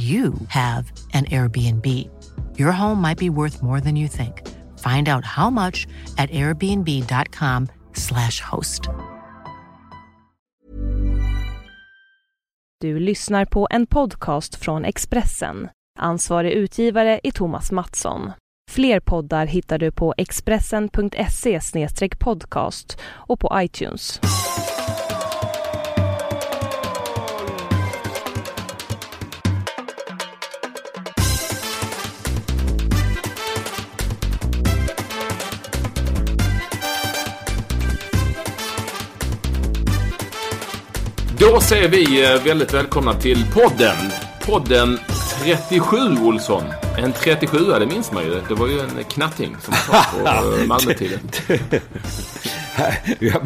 you have an Airbnb. Your home might be worth more than you think. Find out how much at airbnb.com/slash host. Du lyssnar på en podcast från Expressen. Ansvarig utgivare är Thomas Mattsson. Fler poddar hittar du på expressen.se podcast och på iTunes. Då säger vi eh, väldigt välkomna till podden. Podden 37 Olsson. En 37 det minns man ju. Det var ju en knatting som sa på eh, Malmötiden. ja,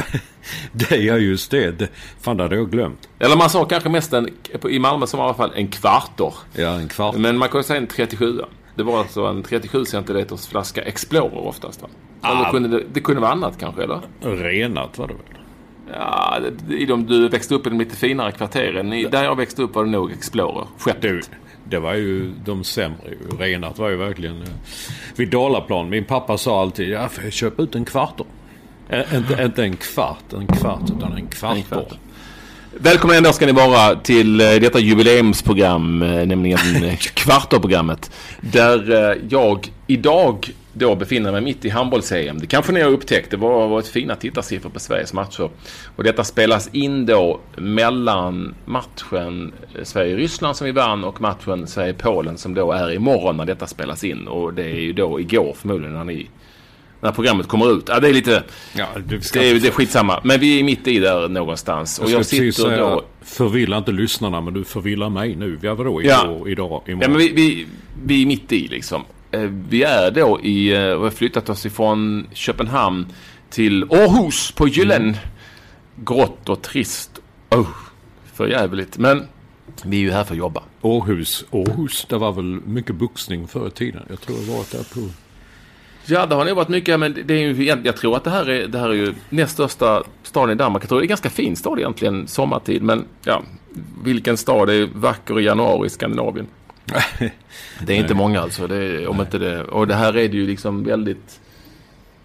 det är just det. Fan, det hade jag glömt. Eller man sa kanske mest en, i Malmö som var i alla fall en kvartor. Ja, en kvart. Men man kan ju säga en 37 Det var alltså en 37 centiliters flaska Explorer oftast va? Eller Ah. kunde det, det kunde vara annat kanske eller? Renat var det väl? Ja, i de, du växte upp i de lite finare kvarteren. I, där jag växte upp var det nog Explorer. Skeppet. Du, det var ju de sämre. Renat var ju verkligen... eh, Vid Dalaplan, min pappa sa alltid ja, får jag köpa ut en kvartor? Ä- inte, inte en kvart, en kvart, utan en kvartor. En kvart. Välkomna ändå ska ni vara till eh, detta jubileumsprogram, eh, nämligen Kvartorprogrammet. Där jag idag då befinner mig mitt i handbolls-EM. Det kanske ni har upptäckt. Det var varit fina tittarsiffror på Sveriges matcher. Och detta spelas in då mellan matchen eh, Sverige-Ryssland som vi vann och matchen Sverige-Polen som då är imorgon när detta spelas in. Och det är ju då igår förmodligen när ni när programmet kommer ut. Ja, det är lite... Ja, du ska Det är, det är skitsamma. Men vi är mitt i där någonstans. Och Jag jag ska precis sitter säga, då... förvilla inte lyssnarna men du förvillar mig nu. Ja, vadå? Ja. Igår, idag, imorgon? Ja, men vi, vi, vi är mitt i liksom. Eh, Vi är då i... eh, Vi har flyttat oss ifrån Köpenhamn till Århus på Gyllen. Grått och trist. Oh, för jävligt. Men vi är ju här för att jobba. Århus. Århus, det var väl mycket boxning förr i tiden. Jag tror jag varit där på... Ja, det har nog varit mycket, men det är ju, jag tror att det här är, det här är ju näst största staden i Danmark. Jag tror det är en ganska fin stad egentligen, sommartid. Men ja, vilken stad är vacker i januari i Skandinavien? Det är inte många alltså. Det är, om inte det, och det här är det ju liksom väldigt,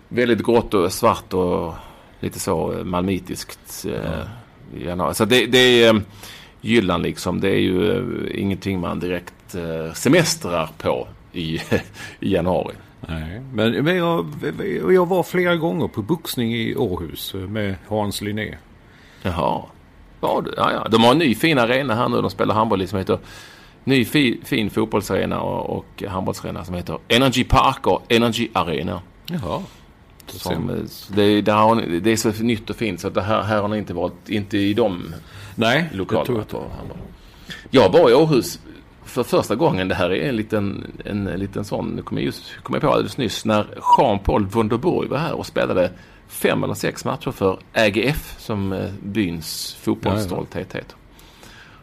väldigt grått och svart och lite så malmitiskt. Eh, januari. Så det, det är eh, Jylland liksom. Det är ju eh, ingenting man direkt semestrar på i, i januari. Nej, men, men jag, jag var flera gånger på boxning i Århus med Hans Linné. Jaha. Var du? Ja, ja. De har en ny fin arena här nu. De spelar handboll som heter ny fi, fin fotbollsarena och, och handbollsarena som heter Energy Park och Energy Arena. Jaha. Som, eh, det, där har det är så nytt och fint så att det här, här har ni inte varit, inte i de Nej, det lokalerna jag. Jag var i Århus för första gången. Det här är en liten, en, liten sån, nu kommer jag just kom jag på alldeles nyss, när Jean-Paul Wunderburg var här och spelade fem eller sex matcher för AGF som eh, byns fotbollsstolthet heter.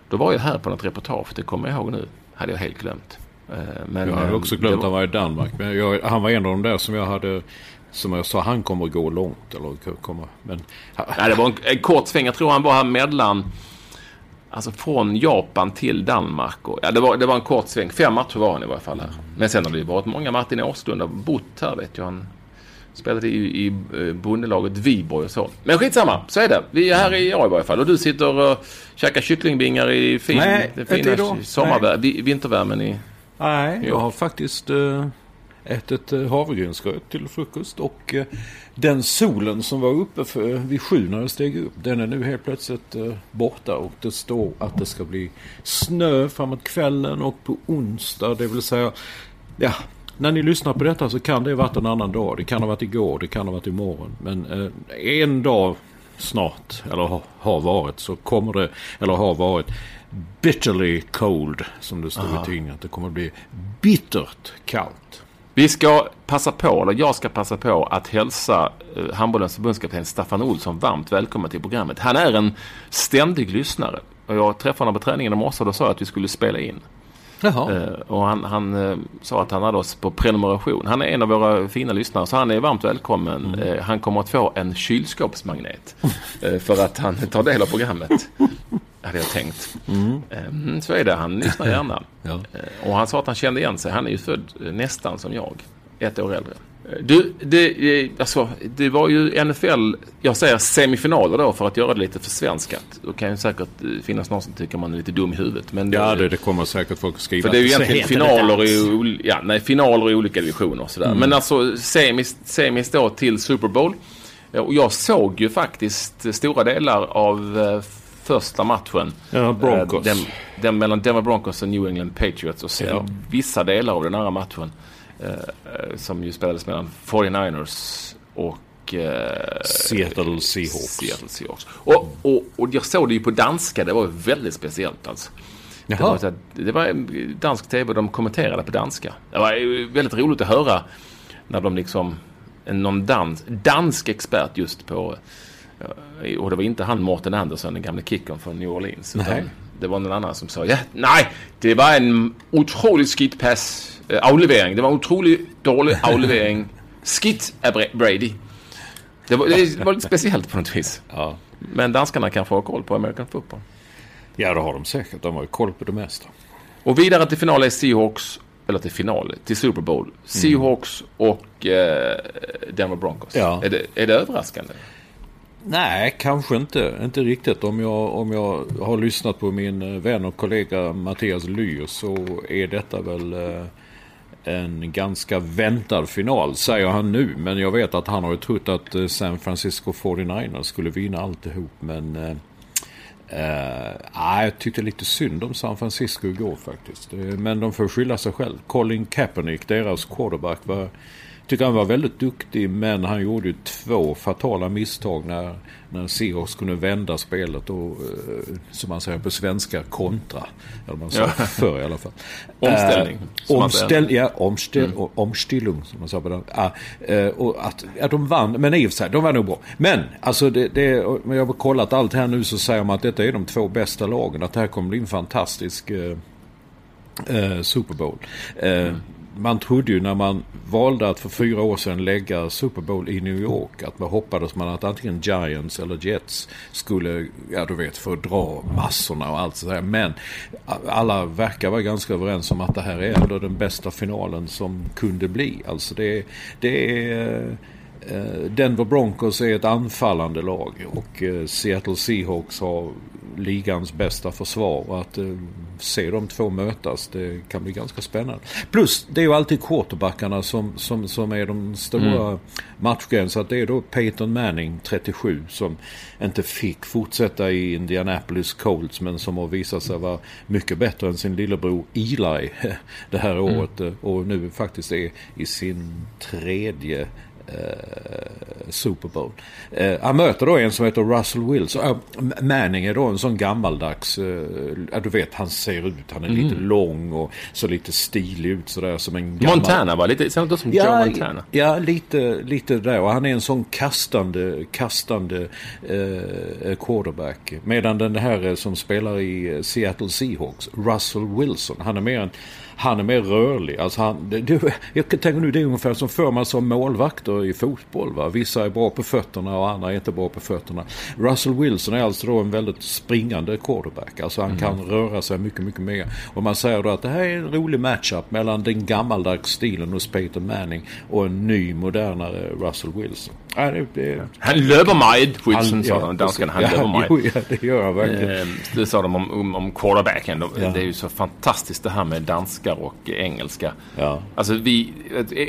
Då var jag här på något reportage, det kommer jag ihåg nu. Hade jag helt glömt. Eh, Men, Jag hade eh, också glömt att var- han var i Danmark. Men jag, han var en av de där som jag hade... Som jag sa, han kommer att gå långt. Eller kommer... Men... Nej, det var en, en kort sväng. Jag tror han var här mellan... Alltså från Japan till Danmark. Och, ja, det, var, det var en kort sväng. Fem matcher var han i varje fall här. Men sen har det ju varit många. Martin Åslund har bott här vet jag. Han spelat i, i eh, bondelaget Viborg och så. Men skitsamma, så är det. Vi är här i år i varje fall. Och du sitter och käkar kycklingbingar i fin, Nej, inte fina sommarvär- vi- vintervärmen i... Nej, jag har faktiskt äh, ätit äh, havregrynsgröt till frukost och äh, den solen som var uppe för, vid sju när jag steg upp, den är nu helt plötsligt borta och det står att det ska bli snö framåt kvällen och på onsdag, det vill säga, ja, när ni lyssnar på detta så kan det ha varit en annan dag. Det kan ha varit igår, det kan ha varit imorgon. Men eh, en dag snart, eller ha, har varit, så kommer det, eller har varit, bitterly cold, som det står i tidningen. Det kommer bli bittert kallt. Vi ska passa på, eller jag ska passa på att hälsa eh, handbollens förbundskapten Staffan Olsson varmt välkommen till programmet. Han är en ständig lyssnare. Och jag träffade honom på träningen i morse och då sa jag att vi skulle spela in. Jaha. Eh, och han, han eh, sa att han hade oss på prenumeration. Han är en av våra fina lyssnare så han är varmt välkommen. Eh, han kommer att få en kylskåpsmagnet för att han tar del av programmet. Hade jag tänkt. Eh, så är det, han lyssnar gärna. Ja. Och han sa att han kände igen sig. Han är ju född nästan som jag. Ett år äldre. Eh, Du, det, eh, alltså, det var ju NFL, jag säger semifinaler då för att göra det lite försvenskat. Då kan ju säkert eh, finnas någon som tycker man är lite dum i huvudet. Men Ja, det, det kommer säkert folk att skriva. för det är ju egentligen finaler i, ja, nej, finaler i olika divisioner och sådär. Men alltså semis, semis då till Super Bowl. Ja, Och jag såg ju faktiskt stora delar av eh, första matchen. Ja, Broncos. Eh, Den, den mellan Denver Broncos och New England Patriots. Och sen Ja. vissa delar av den andra matchen. Eh, eh, som ju spelades mellan 49ers och eh, Seattle Seahawks. Seattle Seahawks. Och, och, och jag såg det ju på danska. Det var väldigt speciellt alltså. Det Jaha. var, så att- det var en dansk tv de kommenterade på danska. Det var väldigt roligt att höra när de liksom, någon dans, dansk expert just på, och det var inte han Morten Andersson, den gamle kickern från New Orleans. Det var någon annan som sa, ja, nej, det var en otroligt skitt pass, eh, avlevering. Det var en otroligt dålig avlevering. Är Bra- Brady. Det var, det var lite speciellt på något vis. Ja. Men danskarna kanske har koll på American football. ja, det har de säkert. De har ju koll på det mesta. Och vidare till final är Seahawks, eller till final, till Super Bowl. Seahawks och eh, Denver Broncos. Ja. Är, det, är det överraskande? Nej, kanske inte. Inte riktigt. Om jag, om jag har lyssnat på min eh, vän och kollega Mattias Lyr så är detta väl eh, en ganska väntad final, säger han nu. Men jag vet att han har ju trott att eh, San Francisco 49ers skulle vinna alltihop. Men eh, eh, ah, jag tyckte lite synd om San Francisco igår faktiskt. Eh, men de får skylla sig själv. Colin Kaepernick, deras quarterback, var tycker han var väldigt duktig men han gjorde ju två fatala misstag när, när Seahawks kunde vända spelet och eh, som man säger på svenska kontra. Eller man sa Ja. förr i alla fall. Omställning, Eh, omställ, ja, omställ, och omstillung som man sa på den. Ah, eh, och att, ja, de vann, men i och för sig, de var nog bra. Men alltså det, det, jag har kollat allt här nu så säger man att detta är de två bästa lagen. Att det här kommer bli en fantastisk eh, eh, Super Bowl. Eh, man trodde ju när man valde att för fyra år sedan lägga Super Bowl i New York att man hoppades man att antingen Giants eller Jets skulle, ja du vet, få dra massorna och allt sådär. Men alla verkar vara ganska överens om att det här är ändå den bästa finalen som kunde bli. Alltså det, det är Denver Broncos är ett anfallande lag och eh, Seattle Seahawks har ligans bästa försvar. Och att eh, se de två mötas det kan bli ganska spännande. Plus det är ju alltid quarterbackarna som, som, som är de stora mm. matchgrejerna. Så att det är då Peyton Manning 37 som inte fick fortsätta i Indianapolis Colts men som har visat sig vara mycket bättre än sin lillebror Eli det här året. Och nu faktiskt är i sin tredje eh, Super Bowl. Eh, han möter då en som heter Russell Wilson. Uh, Manning är då en sån gammaldags, eh, du vet han ser ut, han är lite lång och så lite stilig ut sådär som en gammal... Montana va? Lite, ser inte som Joe Montana? Ja, lite, lite där. Och han är en sån kastande, kastande eh, quarterback. Medan den här som spelar i Seattle Seahawks, Russell Wilson, han är mer en han är mer rörlig. Alltså han, det, det, jag tänker nu det är ungefär som för man som målvakter i fotboll. Va? Vissa är bra på fötterna och andra är inte bra på fötterna. Russell Wilson är alltså då en väldigt springande quarterback. Alltså han mm. kan röra sig mycket, mycket mer. Och man säger då att det här är en rolig matchup mellan den gammaldags stilen hos Peyton Manning och en ny, modernare Russell Wilson. Ja, det, det, han löper med, Wilson sa ja, danskarna. Han ja, löper med. Ja, det gör han verkligen. Eh, det sa de om, om, om quarterbacken. Ja. Det är ju så fantastiskt det här med danskar och engelska. Ja. Alltså vi,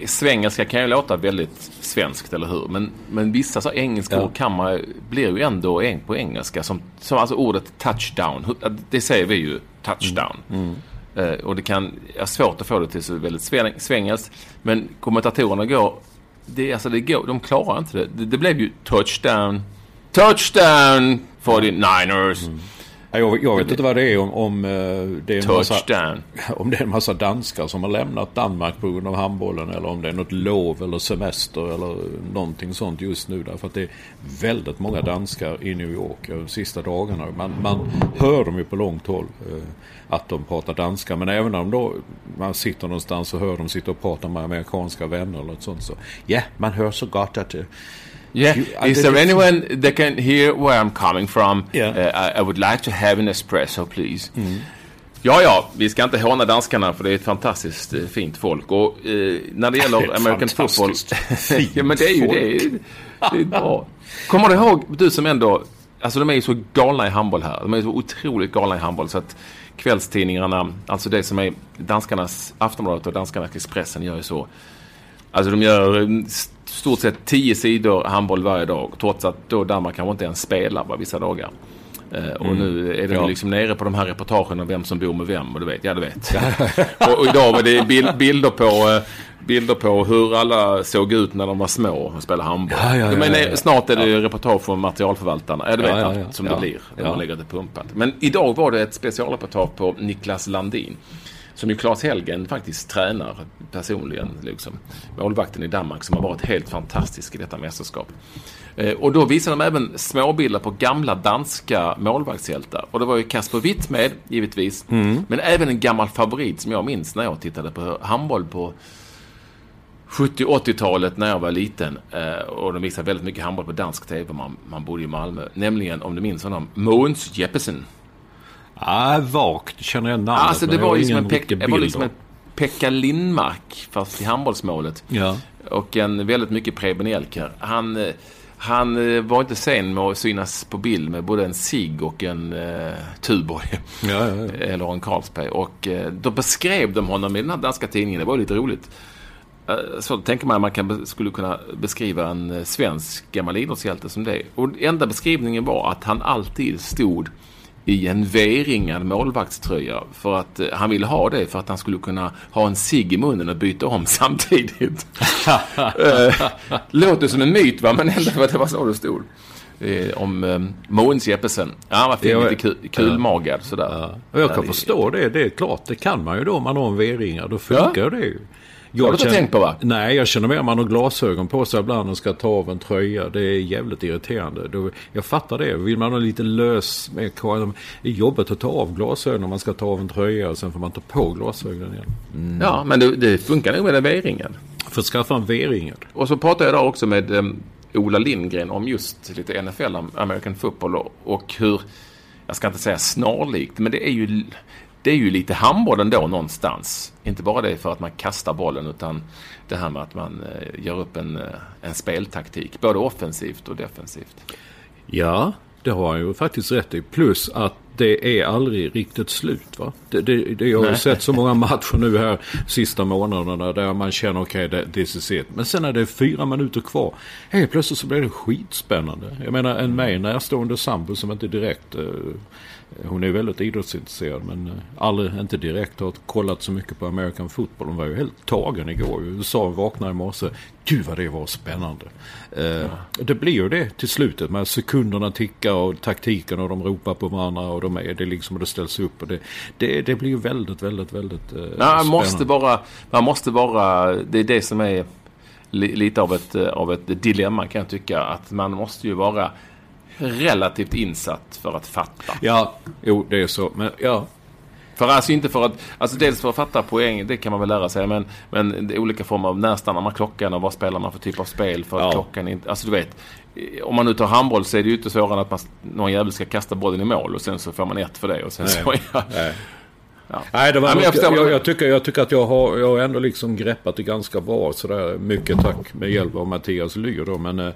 svengelska kan ju låta väldigt svenskt, eller hur? Men, men vissa så engelska ja. ord kan man, blir ju ändå på engelska. Som, som alltså ordet touchdown. Det säger vi ju, touchdown. Mm. Mm. Uh, och det kan, är svårt att få det till så väldigt svengelskt. Men kommentatorerna går, det, alltså det går, de klarar inte det. Det, det blev ju touchdown, touchdown for the Niners. Mm. Jag, jag, vet inte vad det är om, om eh, det är en massa, om det är en massa danskar som har lämnat Danmark på grund av handbollen eller om det är något lov eller semester eller någonting sånt just nu. Därför att det är väldigt många danskar i New York de sista dagarna. Man, man hör dem ju på långt håll eh, att de pratar danska. Men även om då man sitter någonstans och hör dem sitta och prata med amerikanska vänner eller något sånt så ja, yeah, man hör så gott att Yeah. Is there anyone that can hear where I'm coming from? Yeah. Uh, I, I, would like to have an espresso please. Mm. Ja, ja, vi ska inte håna danskarna för det är ett fantastiskt eh, fint folk. Och eh, när det gäller American football... ja, men det är ju det. Det är bra. Kommer du ihåg, du som ändå... Alltså de är ju så galna i handboll här. De är så otroligt galna i handboll så att kvällstidningarna, alltså det som är danskarnas Aftonbladet och danskarnas Expressen gör ju så. Alltså de gör eh, stort sett tio sidor handboll varje dag. Trots att då Danmark kanske inte ens spelar va, vissa dagar. Och mm. nu är ja. liksom nere på de här reportagen om vem som bor med vem. Och du vet, ja du vet. och, och, idag var det bild, bilder på uh, bilder på hur alla såg ut när de var små och spelade handboll. Ja, ja, ja, men snart är det reportage från materialförvaltarna. Ja, du vet allt som det blir när man lägger det pumpat. Men idag var det ett specialreportage på Niklas Landin som ju Claes Helgen faktiskt tränar personligen. Liksom. Målvakten i Danmark som har varit helt fantastisk i detta mästerskap. Eh, och då visade de även småbilder på gamla danska målvaktshjältar. Och det var ju Kasper Witt med, givetvis. Mm. Men även en gammal favorit som jag minns när jag tittade på handboll på 70-80-talet när jag var liten. Eh, och de visade väldigt mycket handboll på dansk tv. Man, man bodde i Malmö. Nämligen, om du minns honom, Måns Jeppesen. Ah, vagt känner jag namnet. Alltså det var, liksom en, Pek det var liksom en Pekka Lindmark fast i handbollsmålet. Ja. Och en väldigt mycket Preben Elker. Han, eh, han eh, var inte sen med att synas på bild med både en sig och en uh, Tuborg. Ja, ja, ja. Eller en Carlsberg. Och uh, då beskrev de honom i den här danska tidningen. Det var lite roligt. Uh, så tänker man att man kan, skulle kunna beskriva en svensk gammal idrottshjälte som det. Och enda beskrivningen var att han alltid stod i en V-ringad målvaktströja. För att eh, han ville ha det för att han skulle kunna ha en cigg i munnen och byta om samtidigt. eh, låter som en myt va, men ändå att det var så det stod. Eh, om eh, Måns Jeppesen. Ja, han var fin, lite kul, kulmagad sådär. Ja. Jag kan förstå det. Det är klart, det kan man ju då om man har en V-ringad. Då funkar ja. det ju. Jag har du inte tänkt på va? Nej, jag känner mer man har glasögon på sig ibland och ska ta av en tröja. Det är jävligt irriterande. Då, jag fattar det. Vill man ha lite lös med Det är jobbigt att ta av glasögonen när man ska ta av en tröja och sen får man ta på glasögonen igen. Mm. Ja, men det, det funkar nog med en V-ringad. För att skaffa en V-ringad. Och så pratade jag idag också med um, Ola Lindgren om just lite NFL, American football och, och hur, jag ska inte säga snarlikt, men det är ju det är ju lite handboll ändå någonstans. Inte bara det för att man kastar bollen utan det här med att man eh, gör upp en, eh, en speltaktik. Både offensivt och defensivt. Ja, det har han ju faktiskt rätt i. Plus att det är aldrig riktigt slut. Va? Det, det, det, jag har Nej. sett så många matcher nu här sista månaderna där man känner okej, okay, this is it. Men sen är det fyra minuter kvar. Helt plötsligt så blir det skitspännande. Jag menar en mig närstående sambo som inte direkt uh, hon är väldigt idrottsintresserad men eh, aldrig, inte direkt har kollat så mycket på American football. Hon var ju helt tagen igår. USA vaknade i morse. Gud vad det var spännande. Eh, ja. Det blir ju det till slutet. Med sekunderna tickar och taktiken och de ropar på varandra och de är det liksom och det ställs upp. Och det, det, det blir ju väldigt, väldigt, väldigt eh, ja, man måste bara, man måste vara, det är det som är lite av ett, av ett dilemma kan jag tycka. Att man måste ju vara relativt insatt för att fatta. Ja, jo det är så. Men ja, För alltså inte för att, alltså dels för att fatta poäng, det kan man väl lära sig. Men, men olika former av när stannar man klockan och vad spelar man för typ av spel för att Ja. klockan inte, alltså du vet. Om man nu tar handboll så är det ju inte svårare än att man, någon jävel ska kasta bollen i mål och sen så får man ett för det och sen så, ja. Nej. Ja. Nej, det var men jag jag, jag, tycker, jag tycker att jag har, jag har ändå liksom greppat det ganska bra. Sådär, mycket tack med hjälp av Mattias Lyr då. Men äh,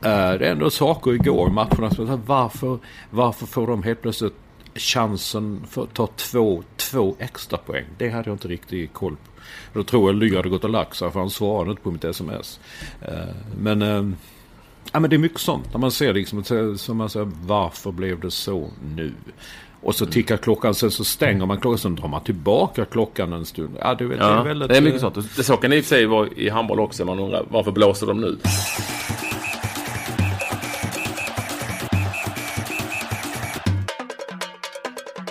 det är ändå saker igår i matcherna. sa, Varför, varför får de helt plötsligt chansen för att ta två, två extra poäng? Det hade jag inte riktigt koll på. Då tror jag Lyr hade gått och lagt sig för han svarade inte på mitt sms. Eh, men, eh, ja, men det är mycket sånt. När man ser liksom, så- som man säger, varför blev det så nu? Och så tickar klockan, sen så stänger man klockan, sen drar man tillbaka klockan en stund. Ja, du vet, det Ja, är väldigt... det är mycket eh, sånt. Det så kan det i och för sig vara i handboll också. Man undrar varför blåser de nu?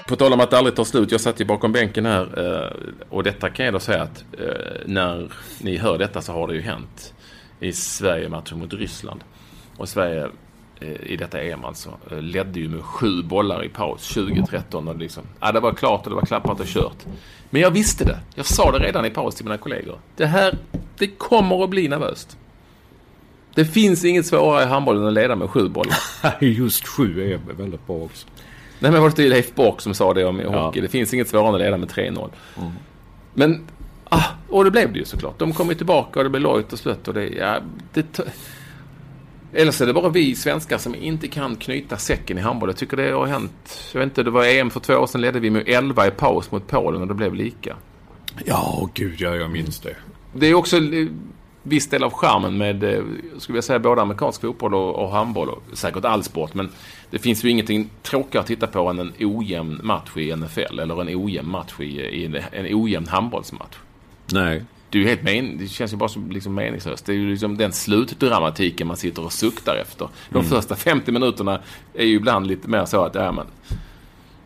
På tal om att det aldrig tar slut. Jag satt ju bakom bänken här eh, och detta kan jag då säga att eh, när ni hör detta så har det ju hänt i Sverige-matchen mot Ryssland. Och Sverige i detta EM alltså eh, ledde ju med sju bollar i paus 2013. Och liksom, ja, det var klart och det var klappat och kört. Men jag visste det. Jag sa det redan i paus till mina kollegor. Det här, det kommer att bli nervöst. Det finns inget svårare i handbollen än att leda med sju bollar. Just sju är väldigt bra också. Nej men var det Leif Bock som sa det om Ja. hockey? Det finns inget svårare än att leda med 3-0. Men, ah, och det blev det ju såklart. De kom ju tillbaka och det blev lojt och slött och det, ja, det Eller så är det bara vi svenskar som inte kan knyta säcken i handboll. Jag tycker det har hänt. Jag vet inte, det var EM för två år sedan ledde vi med 11 i paus mot Polen och det blev lika. Ja, gud ja, jag minns det. Det är också eh, viss del av charmen med, eh, skulle jag säga, både amerikansk fotboll och, och handboll och säkert all sport. Men det finns ju ingenting tråkigare att titta på än en ojämn match i NFL eller en ojämn match i, i en, en ojämn handbollsmatch. Nej. Det, är ju helt men, det känns ju bara som liksom meningslöst. Det är ju liksom den slutdramatiken man sitter och suktar efter. De första 50 minuterna är ju ibland lite mer så att, ja men,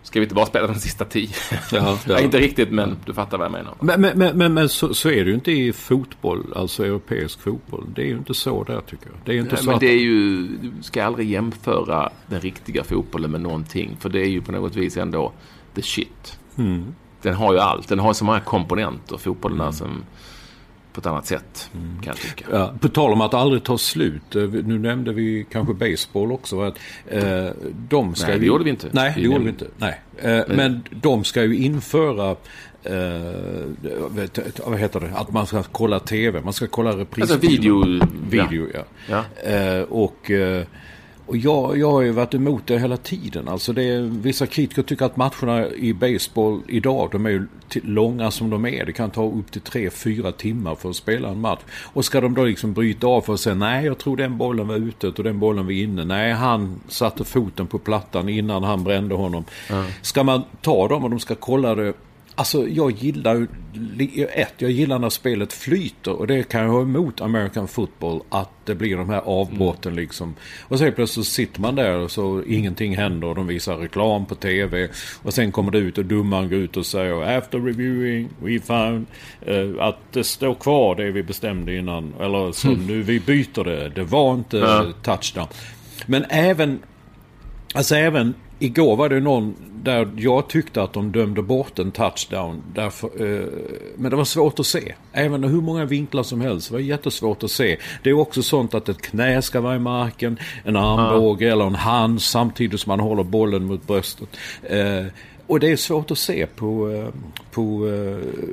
ska vi inte bara spela de sista 10? Ja, ja, inte riktigt, men du fattar vad jag menar. Men, men, men, men, men så, så är det ju inte i fotboll, alltså europeisk fotboll. Det är ju inte så där tycker jag. Det är ju inte Nej, så men att... det är ju, du ska aldrig jämföra den riktiga fotbollen med någonting. För det är ju på något vis ändå the shit. Mm. Den har ju allt. Den har så många komponenter, fotbollen är som på ett annat sätt, kan jag tycka. Ja, på tal om att aldrig ta slut. eh, Nu nämnde vi kanske baseball också. Att, eh, de ska Nej, det gjorde vi inte. Nej, det gjorde vi inte. Nej. Eh, men de ska ju införa eh, vad heter det? Att man ska kolla tv. Man ska kolla repris. Alltså video... Video, ja. Ja. Eh, och eh, och jag, jag har ju varit emot det hela tiden. Alltså det är, vissa kritiker tycker att matcherna i baseball idag, de är ju långa som de är. Det kan ta upp till tre fyra timmar för att spela en match. Och ska de då liksom bryta av för att säga nej, jag tror den bollen var ute och den bollen var inne. Nej, han satte foten på plattan innan han brände honom. Ska man ta dem och de ska kolla det Alltså jag gillar ett, jag gillar när spelet flyter och det kan jag ha emot American football att det blir de här avbrotten liksom. Och så plötsligt sitter man där och så ingenting händer och de visar reklam på tv. Och sen kommer det ut och domaren går ut och säger after reviewing we found eh, att det står kvar det vi bestämde innan. Eller så nu vi byter det, det var inte Ja. touchdown. Men även Alltså även igår var det någon där jag tyckte att de dömde bort en touchdown. Därför, eh, men det var svårt att se. Även hur många vinklar som helst. Det var jättesvårt att se. Det är också sånt att ett knä ska vara i marken. En armbåge eller en hand samtidigt som man håller bollen mot bröstet. Eh, och det är svårt att se på, eh, på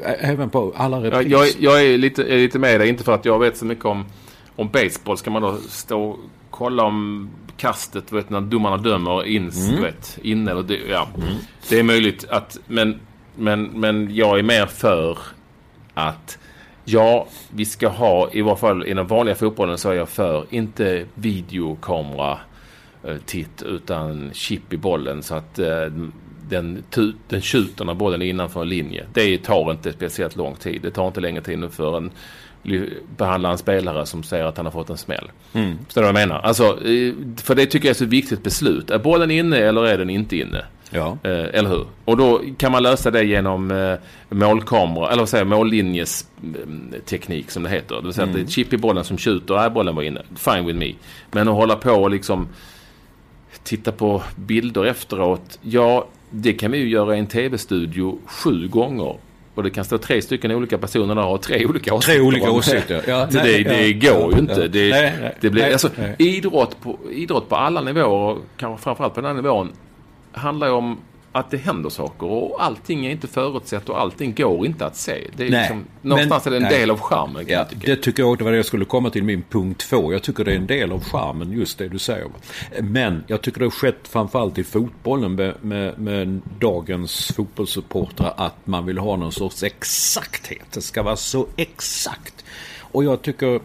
eh, även på alla repriser. jag, jag är, lite, är lite med dig, inte för att jag vet så mycket om, om baseball. Ska man då stå och kolla om kastet, vet, när domarna dömer in, Mm. vet, in eller det, ja. Det är möjligt att, men, men, men jag är mer för att Ja, vi ska ha, i varje fall i den vanliga fotbollen så är jag för, inte videokamera eh, titt utan chip i bollen så att eh, den, den skjuter när bollen är innanför en linje. Det tar inte speciellt lång tid. Det tar inte längre tid nu för en ly- behandla en spelare som säger att han har fått en smäll. Mm. Förstår du vad jag menar? Alltså, för det tycker jag är ett så viktigt beslut. Är bollen inne eller är den inte inne? Ja. Eh, eller hur? Och då kan man lösa det genom eh, målkamera, eller vad säger jag, mållinjes eh, teknik som det heter. Det vill säga att det är ett chip i bollen som skjuter, nej bollen var inne, fine with me. Men att hålla på och liksom titta på bilder efteråt, ja det kan vi ju göra i en tv-studio sju gånger. Och det kan stå tre stycken olika personer där och ha tre olika åsikter. Tre olika åsikter. Ja, Så det, det går ju inte. Det, Nej, nej, det blir, nej, alltså, nej. idrott, på, idrott på alla nivåer, kanske framförallt på den här nivån, handlar ju om att det händer saker och allting är inte förutsett och allting går inte att se. Det är Nej, liksom, någonstans men- är det en nej. del av charmen Ja, tycka. det tycker jag, det var det jag skulle komma till min punkt två. Jag tycker det är en del av charmen, just det du säger. Men jag tycker det har skett framförallt i fotbollen med, med, med dagens fotbollssupportrar att man vill ha någon sorts exakthet. Det ska vara så exakt. Och jag tycker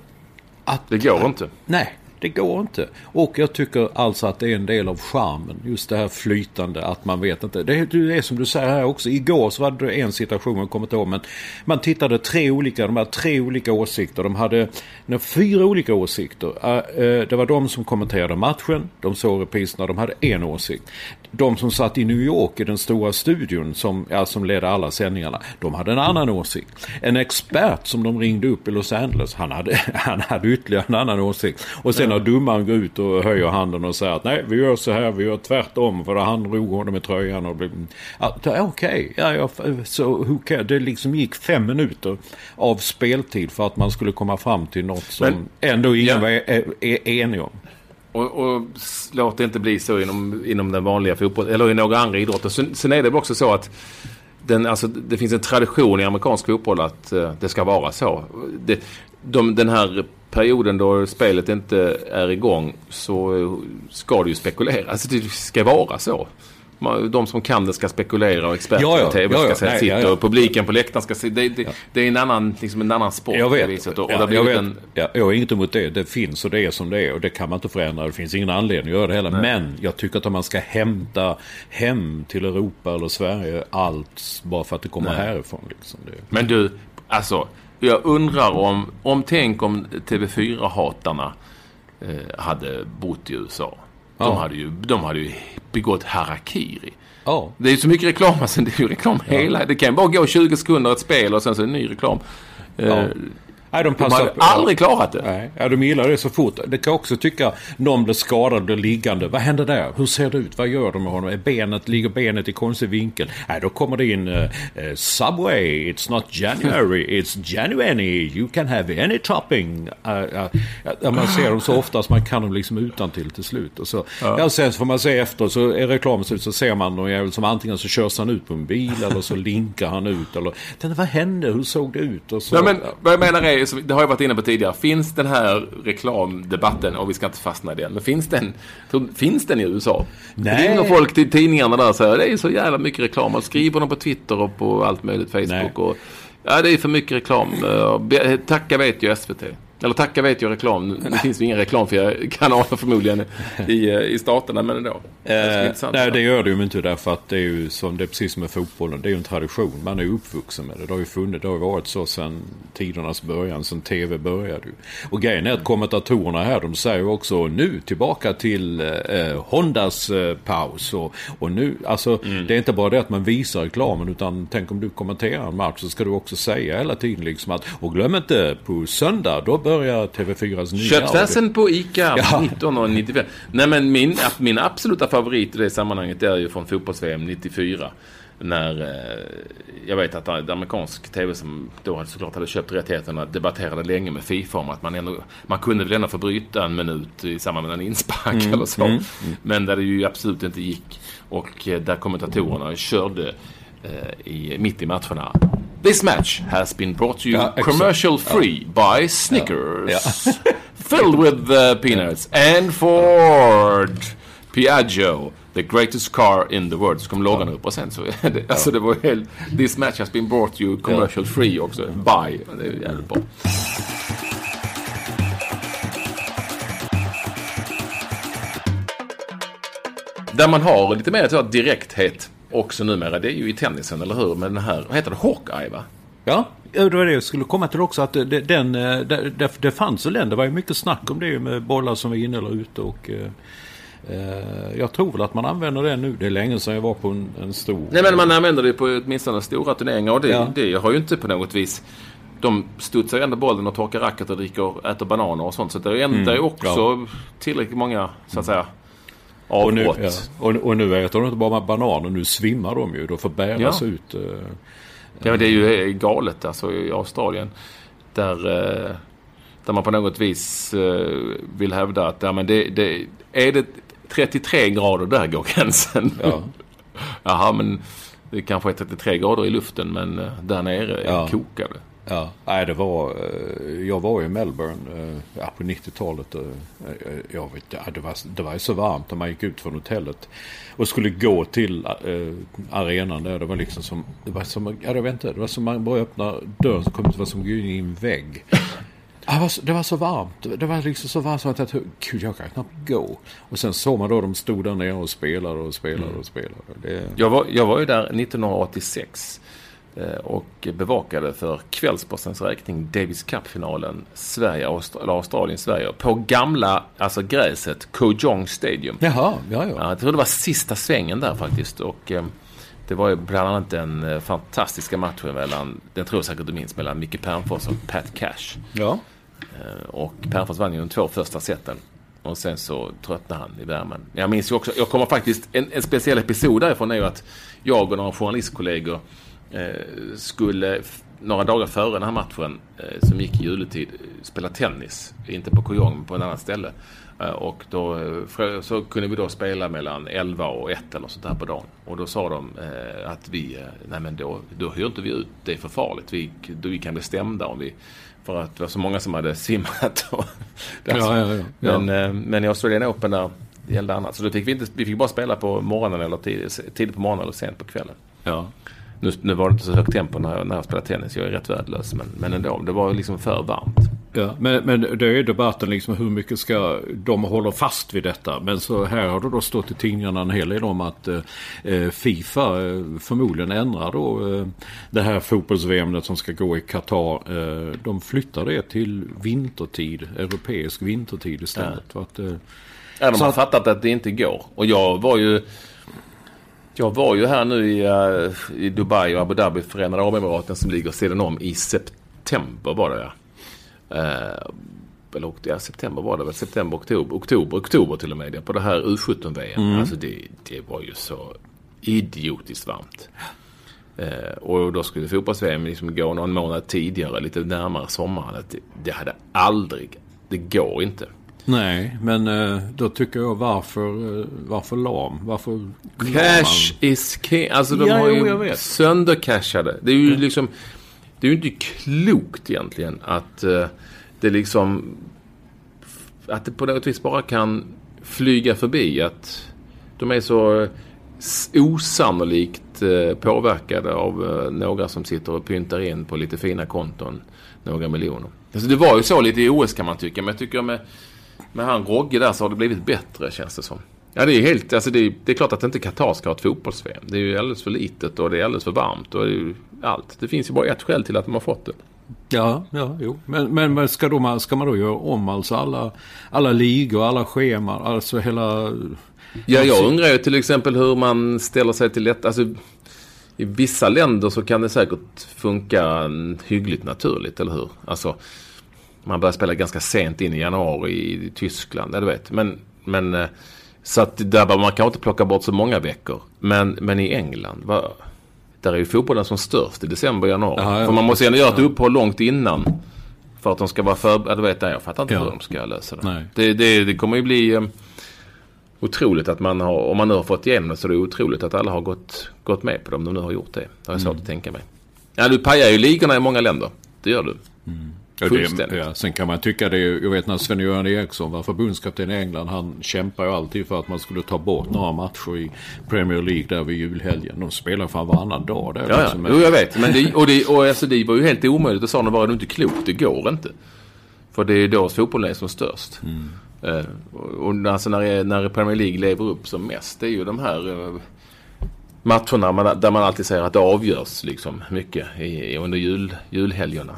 att... Det går inte. Nej, det går inte. Och jag tycker alltså att det är en del av charmen. Just det här flytande, att man vet inte. Det är, det är som du säger här också. Igår så var det en situation, jag kommer inte ihåg, men man tittade tre olika, de hade tre olika åsikter. De hade nej, fyra olika åsikter. Eh, eh, det var de som kommenterade matchen, de såg repriserna, de hade en åsikt. De som satt i New York i den stora studion som, ja, som ledde alla sändningarna, de hade en annan åsikt. En expert som de ringde upp i Los Angeles, han hade, han hade ytterligare en annan åsikt. Och sen när domaren går ut och höjer handen och säger att nej, vi gör så här, vi gör tvärtom, för han drog honom i tröjan och blev... Ja, Okej, ja, ja, så who cares? Det liksom gick fem minuter av speltid för att man skulle komma fram till något som Men- ändå ingen Ja. var är, är enig om. Och, och låt det inte bli så inom, inom den vanliga fotbollen eller i några andra idrotter. Sen, sen är det väl också så att den, alltså, det finns en tradition i amerikansk fotboll att uh, det ska vara så. Det, de, den här perioden då spelet inte är igång så eh, ska det ju spekuleras. Alltså, det ska vara så. De som kan det ska spekulera och experter Ja, ja, på tv ja, ja, ska nej, sitt ja, ja. och publiken på läktaren ska säga det, det, det är en annan, liksom en annan sport Jag vet. viset. Och, och jag, vet. en, Ja, jag har inget emot det. Det finns och det är som det är. Och det kan man inte förändra. Det finns ingen anledning att göra det heller. Men jag tycker att om man ska hämta hem till Europa eller Sverige allt bara för att det kommer Nej. härifrån. Liksom. Det, Men du, alltså. Jag undrar om, om tänk om TV4-hatarna eh, hade bott i USA. De, hade ju, de hade ju begått harakiri. ja. Det är så mycket reklam, alltså det är ju reklam hela... Det kan bara gå 20 sekunder ett spel och sen så är det ny reklam. Eh, Ja. Nej, de De passar hade på- aldrig klarat det. Nej, ja, de gillar det så fort. Det kan också tycka, någon blir skadad, blir liggande. Vad händer där? Hur ser det ut? Vad gör de med honom? Är benet, ligger benet i konstig vinkel? Nej, då kommer det in uh, Subway, it's not January, it's January, you can have any topping. Uh, ja, man ser dem så ofta så man kan dem liksom utan till till slut. Och så, ja. sen får man se efter, så är reklamen slut så ser man någon jävel som antingen så körs han ut på en bil eller så linkar han ut. Eller, "Den, vad hände? Hur såg det ut? Och så, Nej, men vad jag menar är, som- det har jag varit inne på tidigare, finns den här reklamdebatten, och vi ska inte fastna i den, men finns den, finns den i USA? Nej. Ringer folk till tidningarna där och säger det är så jävla mycket reklam, och skriver de på Twitter och på allt möjligt, Facebook Nej. och ja, det är för mycket reklam. Eh, Tacka vet ju SVT. Eller tacka vet ju reklam. Nu nu finns det inga reklamfria kanaler förmodligen i, eh, i staterna, men ändå. Det är Eh, nej, det gör det ju inte därför att det är ju som det är precis som med fotbollen. Det är ju en tradition. Man är ju uppvuxen med det. Det har ju funnits, det har ju varit så sedan tidernas början, sedan tv började ju. Och grejen är att kommentatorerna här, de säger ju också nu tillbaka till eh, Hondas eh, paus. Och, och nu, alltså det är inte bara det att man visar reklamen utan tänk om du kommenterar en match så ska du också säga hela tiden liksom att och glöm inte på söndag då börjar TV4s nya. Köttfärsen på ICA Ja. 1995. Nej men min, min absoluta favorit i det sammanhanget är ju från fotbolls-VM 94. När eh, jag vet att en amerikansk tv som då hade såklart hade köpt rättigheterna debatterade länge med Fifa om att man ändå, man kunde väl ändå få bryta en minut i samband med en inspark eller så. Men där det ju absolut inte gick. Och eh, där kommentatorerna körde eh, i, mitt i matcherna. This match has been brought to you Ja, commercial free by Snickers. Ja. Filled with uh, peanuts. And Ford Piaggio. The greatest car in the world. Så kom loggan upp och sen så... det, alltså det var helt... This match has been brought to you commercial free också. By. Det är jävligt bra. Där man har lite mer så direkthet också numera. Det är ju i tennisen, eller hur? Med den här... Vad heter det? Hawkeye, va? Ja, det var det jag skulle komma till också. Att det, den, eh, det, det, fanns väl den. Det var ju mycket snack om det med bollar som var inne eller ute. Och, eh, eh, jag tror väl att man använder den nu. Det är länge sedan jag var på en, en stor... Nej men man använder det på åtminstone stora turneringar och det, Ja. det har ju inte på något vis de studsar ju ändå bollen och torkar racket och dricker, äter bananer och sånt. Så det är, det är också Mm. ja. tillräckligt många, så att säga, Och nu, ja. och, och nu äter de inte bara bananer, nu svimmar de ju. De får bäras Ja. ut. eh, Ja, det är ju galet alltså i Australien. Där, eh, där man på något vis eh, vill hävda att ja, men det, det, är det 33 grader, där går gränsen. Ja. Jaha, men det kanske är 33 grader i luften men eh, där nere Ja. kokar det. Ja, nej det var... Eh, jag var i Melbourne eh, ja, på 90-talet. Eh, jag vet, ja, det, var, det var så varmt när man gick ut från hotellet. Och skulle gå till arenan där. Det var liksom som... Det var som, ja, jag vet inte. Det var som man bara öppnar dörren så kom det var som att gå in i en vägg. Det var, så, det var så varmt. Det var liksom så varmt så att jag tänkte, gud jag kan knappt gå. Och sen såg man då de stod där nere och spelade och spelade och spelade. Det, Jag var, jag var ju där 1986 och bevakade för Kvällspostens räkning Davis Cup-finalen Sverige, Australien-Sverige på gamla, alltså gräset, Kojong Stadium. jaha, ja ja. Ja, jag tror det var sista svängen där faktiskt. Och, eh, det var ju bland annat den eh, fantastiska matchen mellan, den tror jag säkert du minns, mellan Micke Pernfors och Pat Cash. Ja, Eh, och Pernfors vann ju de två första seten. Och sen så tröttnade han i värmen. Jag minns ju också, jag kommer faktiskt, en, en speciell episod därifrån är ju att jag och några journalistkollegor eh, skulle f- några dagar före den här matchen eh, som gick i juletid eh, spela tennis. Inte på Kojong men på ett annat ställe. Eh, och då eh, så kunde vi då spela mellan 11 och 1 eller sånt där på dagen. Och då sa de eh, att vi, eh, nej men då, då hyr inte vi ut, det är för farligt. Vi, då vi kan bli stämda om vi för att det var så många som hade simmat. Och, Ja, ja, ja. Men, eh, men i Australian Open där det gällde annat. Så då fick vi, inte, vi fick bara spela på morgonen eller tidigt, tidigt på morgonen eller sent på kvällen. ja. Nu, nu var det inte så högt tempo när jag, när jag spelade tennis. Jag är rätt värdelös. Men, men ändå, det var liksom för varmt. Ja, men, men det är debatten liksom hur mycket ska de håller fast vid detta. Men så här har det då stått i tidningarna en hel del om att eh, Fifa eh, förmodligen ändrar då eh, det här fotbolls-VM som ska gå i Qatar. Eh, de flyttar det till vintertid, europeisk vintertid istället. För att, eh, Ja, de Så har att- fattat att det inte går. Och jag var ju... Jag var ju här nu i, eh, i Dubai och Abu Dhabi, Förenade Arabemiraten som ligger sidan om i september var det ja. Eh, eller ja, september var det väl. September, oktober, oktober, oktober till och med. På det här U17-VM. Alltså det, det var ju så idiotiskt varmt. Eh, och då skulle fotbolls-VM liksom gå någon månad tidigare, lite närmare sommaren. Det, det hade aldrig, det går inte. Nej, men eh, då tycker jag varför, eh, varför lam? Varför Cash is king. Alltså de Ja, har jo, ju söndercashade. Det är ju liksom... Det är ju inte klokt egentligen att eh, det liksom... Att det på något vis bara kan flyga förbi. Att de är så osannolikt påverkade av några som sitter och pyntar in på lite fina konton några miljoner. Alltså det var ju så lite i OS kan man tycka. Men jag tycker med, med han Rogge där så har det blivit bättre känns det som. Ja det är helt, alltså det är, det är klart att inte Qatar ska ha ett fotbolls-VM. Det är ju alldeles för litet och det är alldeles för varmt och det är allt. Det finns ju bara ett skäl till att de har fått det. Ja, ja, jo. Men, men men ska, då, ska man då göra om alltså alla, alla ligor, alla scheman, alltså hela... Ja, jag undrar ju till exempel hur man ställer sig till detta. Alltså, I vissa länder så kan det säkert funka hyggligt naturligt, eller hur? Alltså, man börjar spela ganska sent in i januari i Tyskland, ja, du vet. Men, men eh, så att där bara, man kan inte plocka bort så många veckor. Men, men i England, vad, där är ju fotbollen som störst i december, januari. Ja, ja. För man måste ju ändå göra ett uppehåll långt innan. För att de ska vara för... Ja, du vet, jag fattar inte Ja. hur de ska lösa det. Det, det, det kommer ju bli... eh, otroligt att man har, om man nu har fått igenom det så är det otroligt att alla har gått, gått med på det om de nu har gjort det. Det har jag svårt Mm. att tänka mig. Ja, du pajar ju ligorna i många länder. Det gör du. Ja, Fullständigt. det, ja, sen kan man tycka det, jag vet när Sven-Göran Eriksson var förbundskapten i England, han kämpar ju alltid för att man skulle ta bort några matcher i Premier League där vid julhelgen. De spelar fan varannan dag där. Ja, ja. liksom. Jo, jag vet. Men det, och det, och alltså, det var ju helt omöjligt. Och sa de bara, du inte klok, det går inte. För det är då fotbollen är som störst. Eh, och och alltså när, när Premier League lever upp som mest, det är ju de här eh, matcherna man, där man alltid säger att det avgörs liksom mycket i, under jul, julhelgerna.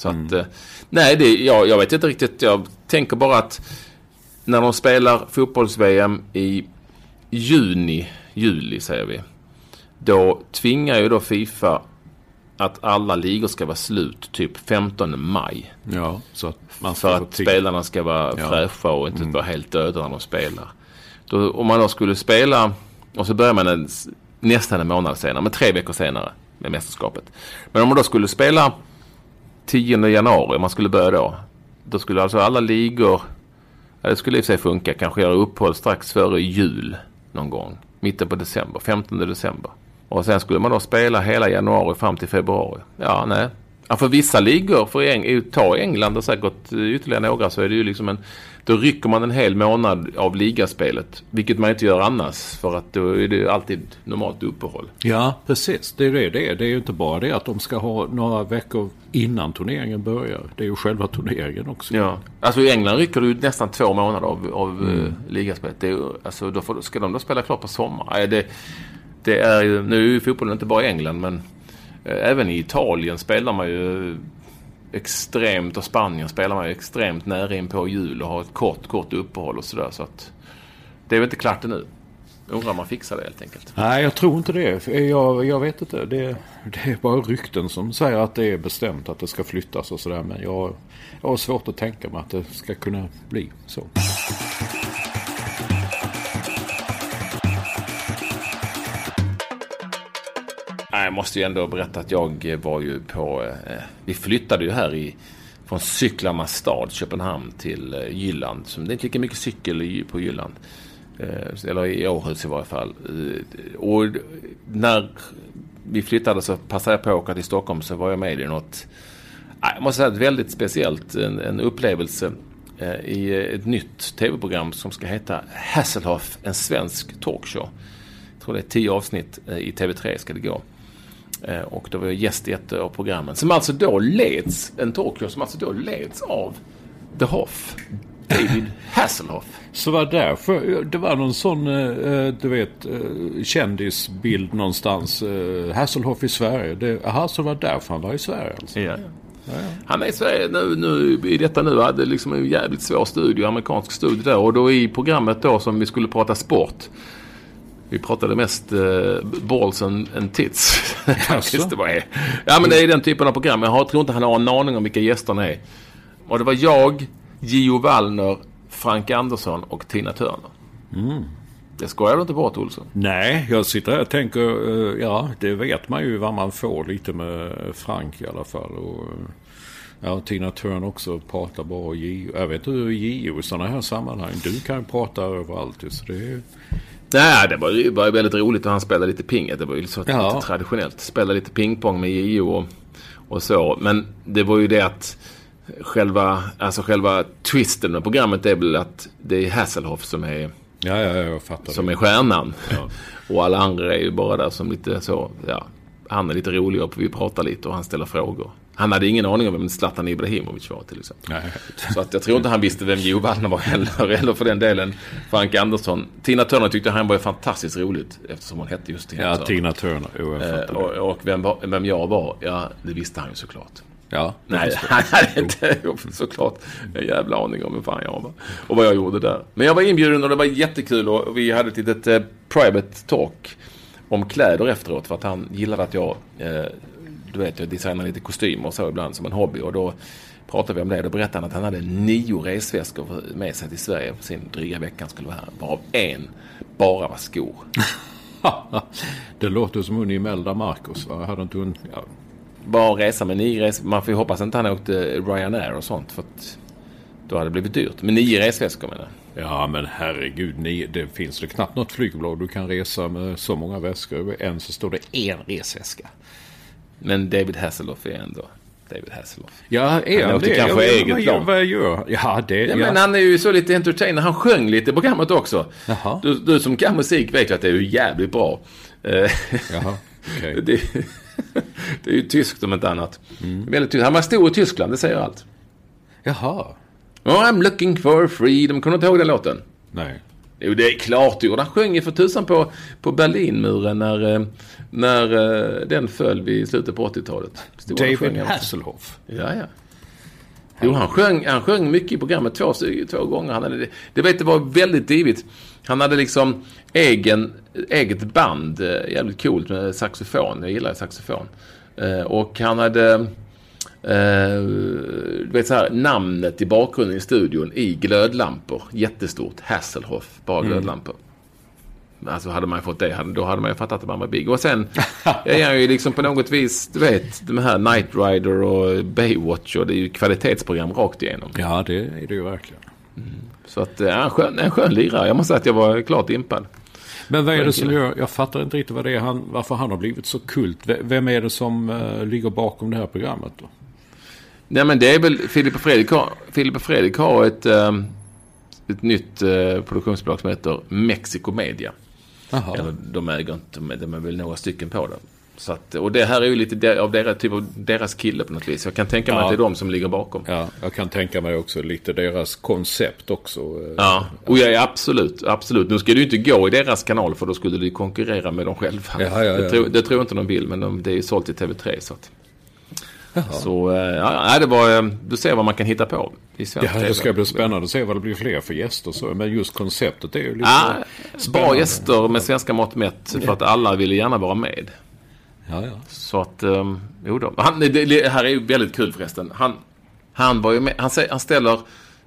Så att, eh, nej, det, jag, jag vet inte riktigt. Jag tänker bara att när de spelar fotbolls-VM i juni, juli säger vi. Då tvingar ju då Fifa att alla ligor ska vara slut typ 15 maj. Ja, så att man För att spelarna ska vara Ja. fräscha och inte vara helt döda när de spelar. Då, om man då skulle spela och så börjar man en, nästan en månad senare, men tre veckor senare med mästerskapet. Men om man då skulle spela 10 januari, om man skulle börja då. Då skulle alltså alla ligor, ja, det skulle i och för sig funka, kanske göra uppehåll strax före jul någon gång. Mitten på december, 15 december. Och sen skulle man då spela hela januari fram till februari. Ja, nej. Ja, för vissa ligor, för Eng ta England och säkert ytterligare några, så är det ju liksom en... Då rycker man en hel månad av ligaspelet. Vilket man inte gör annars. För att då är det alltid normalt uppehåll. Ja, precis. Det är det det är. Det är ju inte bara det att de ska ha några veckor innan turneringen börjar. Det är ju själva turneringen också. Ja. Alltså i England rycker du nästan två månader av, av mm. uh, ligaspelet. Det är, alltså, då får, ska de då spela klart på sommaren? Det, det är ju, nu är ju fotbollen inte bara i England men eh, Eh, även i Italien spelar man ju extremt och Spanien spelar man ju extremt nära in på jul och har ett kort, kort uppehåll och sådär. Så att det är väl inte klart ännu. Undrar om man fixar det helt enkelt. Nej, jag tror inte det. Eh, jag, jag vet inte. Det, det är bara rykten som säger att det är bestämt att det ska flyttas och sådär. Men jag, jag har svårt att tänka mig att det ska kunna bli så. Jag måste ju ändå berätta att jag eh, var ju på... Eh, eh, vi flyttade ju här i, från cyklarnas stad Köpenhamn till eh, Jylland. Så det är inte lika mycket cykel på Jylland. Eh, eller i Århus i varje fall. Eh, och när vi flyttade så passade jag på att åka till Stockholm så var jag med i något... Jag måste säga ett väldigt speciellt. En, en upplevelse eh, i eh, ett nytt tv-program som ska heta Hasselhoff, en svensk talkshow. Jag tror det är tio avsnitt i TV3 ska det gå. Eh, och då var jag gäst i ett av programmen. Som alltså då leds, en talkshow som alltså då leds av The Hoff. David Hasselhoff. Så var därför, det var någon sån, eh, du vet, eh, kändisbild någonstans. Hasselhoff i Sverige. Det, aha, så var därför han var i Sverige alltså. Ja. Ja, Han är i Sverige nu, nu, i detta nu. Hade liksom en jävligt svår studio, amerikansk studio där. Och då i programmet då som vi skulle prata sport. Vi pratade mest eh, balls and, tits. det var är. Ja men det är den typen av program. Jag tror inte han har en aning om vilka gästerna är. Och det var jag, Gio Wallner, Frank Andersson och Tina Turner. Mm. Det skojar du inte bort Olsson? Nej, jag sitter här och tänker, eh, ja det vet man ju vad man får lite med Frank i alla fall. Och, ja, Tina Turner också pratar bra Gio. Jag vet hur Gio i sådana här sammanhang. Du kan ju prata överallt. Så det är, Nej, det var ju bara väldigt roligt att han spelade lite ping. Det var ju så ja. lite traditionellt. Spela lite pingpong med JO och, och så. Men det var ju det att själva, alltså själva twisten med programmet är väl att det är Hasselhoff som är Ja, ja, jag fattar Som det. är stjärnan. Ja. och alla andra är ju bara där som lite så, ja. Han är lite rolig och vi pratar lite och han ställer frågor. Han hade ingen aning om vem Zlatan Ibrahimovic var till exempel. Nej. Så att jag tror inte han visste vem Jo Wallner var heller. Eller för den delen Frank Andersson. Tina Turner tyckte han var fantastiskt roligt. Eftersom hon hette just Tina ja, Turner. Tina Turner. Jo, eh, och, och vem, vem jag var, ja det visste han ju såklart. Ja, Nej, han hade inte såklart en jävla aning om hur fan jag var. Och vad jag gjorde där. Men jag var inbjuden och det var jättekul och vi hade ett litet eh, private talk om kläder efteråt. För att han gillade att jag eh, du vet, jag designar lite kostymer och så ibland som en hobby. Och då pratade vi om det. Då berättade han att han hade nio resväskor med sig till Sverige på sin dryga vecka skulle vara här. Varav en bara var skor. det låter som hon Imelda Marcos. Va? Hade inte hon... Ja. Bara resa med nio resor. Man får ju hoppas att inte han åkte Ryanair och sånt. För att då hade det blivit dyrt. Men nio resväskor menar Ja men herregud, ni, det finns det knappt något flygbolag du kan resa med så många väskor. Än så står det en resväska. Men David Hasselhoff är ändå David Hasselhoff. Ja, är han, han det? kanske ja, eget plan. Vad gör Ja, det... Ja, Men han är ju så lite entertainer. Han sjöng lite i programmet också. Jaha. Du, du som kan musik vet att det är ju jävligt bra. Eh, Jaha, okay. det, det, är ju tyskt om inte annat. Mm. Han var stor i Tyskland, det säger allt. Jaha. Oh, I'm looking for freedom. Kommer du inte ihåg den låten? Nej. Jo, det är klart du Han sjöng ju för tusan på, på Berlinmuren när, eh, när uh, den föll vid slutet på 80-talet. David Hasselhoff? Ja, ja. Jo, han sjöng, han sjöng mycket i programmet två, två gånger. Han hade, det, vet, det var väldigt divigt. Han hade liksom egen, eget band, eh, jävligt coolt med saxofon. Jag gillar saxofon. Och han hade Eh, du vet så här, namnet i bakgrunden i studion i glödlampor. Jättestort. Hasselhoff, bara glödlampor. Alltså hade man fått det, då hade man ju fattat att man var big. Och sen är han ju liksom på något vis, du vet, de här Night Rider och Baywatch och det är ju kvalitetsprogram rakt igenom. Ja, det är det ju verkligen. Så att, ja, en skön, en skön lirare. Jag måste säga att jag var klart impad. Men vad är det som gör, jag fattar inte riktigt vad det är han, varför han har blivit så kult. Vem är det som uh, ligger bakom det här programmet då? Nej men det är väl Filip och Fredrik har, Filip och Fredrik har ett, ehm, ett nytt uh, produktionsbolag som heter Mexico Media. Eller de äger inte, de är- är väl några stycken på det. Så att, och det här är ju lite av deras, typ av deras kille på något vis. Jag kan tänka mig Ja. att det är de som ligger bakom. Ja, jag kan tänka mig också lite deras koncept också. eh. Ja, och ja, ja, absolut, absolut. Nu ska ju inte gå i deras kanal för då skulle ju konkurrera med dem själva. Ja, ja, ja. Det, tror, det tror jag inte de vill, men de, det är ju sålt till TV3. Så, att, så eh, ja, ja, det var, eh, du ser vad man kan hitta på i svensk Ja, det ska bli spännande att se vad det blir fler för gäster. Så. Men just konceptet är ju lite Ja, bra spännande. gäster med svenska mått mätt för att alla ville gärna vara med. Ja, ja. Så att, um, jo då. Han, det, det här är ju väldigt kul förresten. Han, han var ju med, han, han ställer,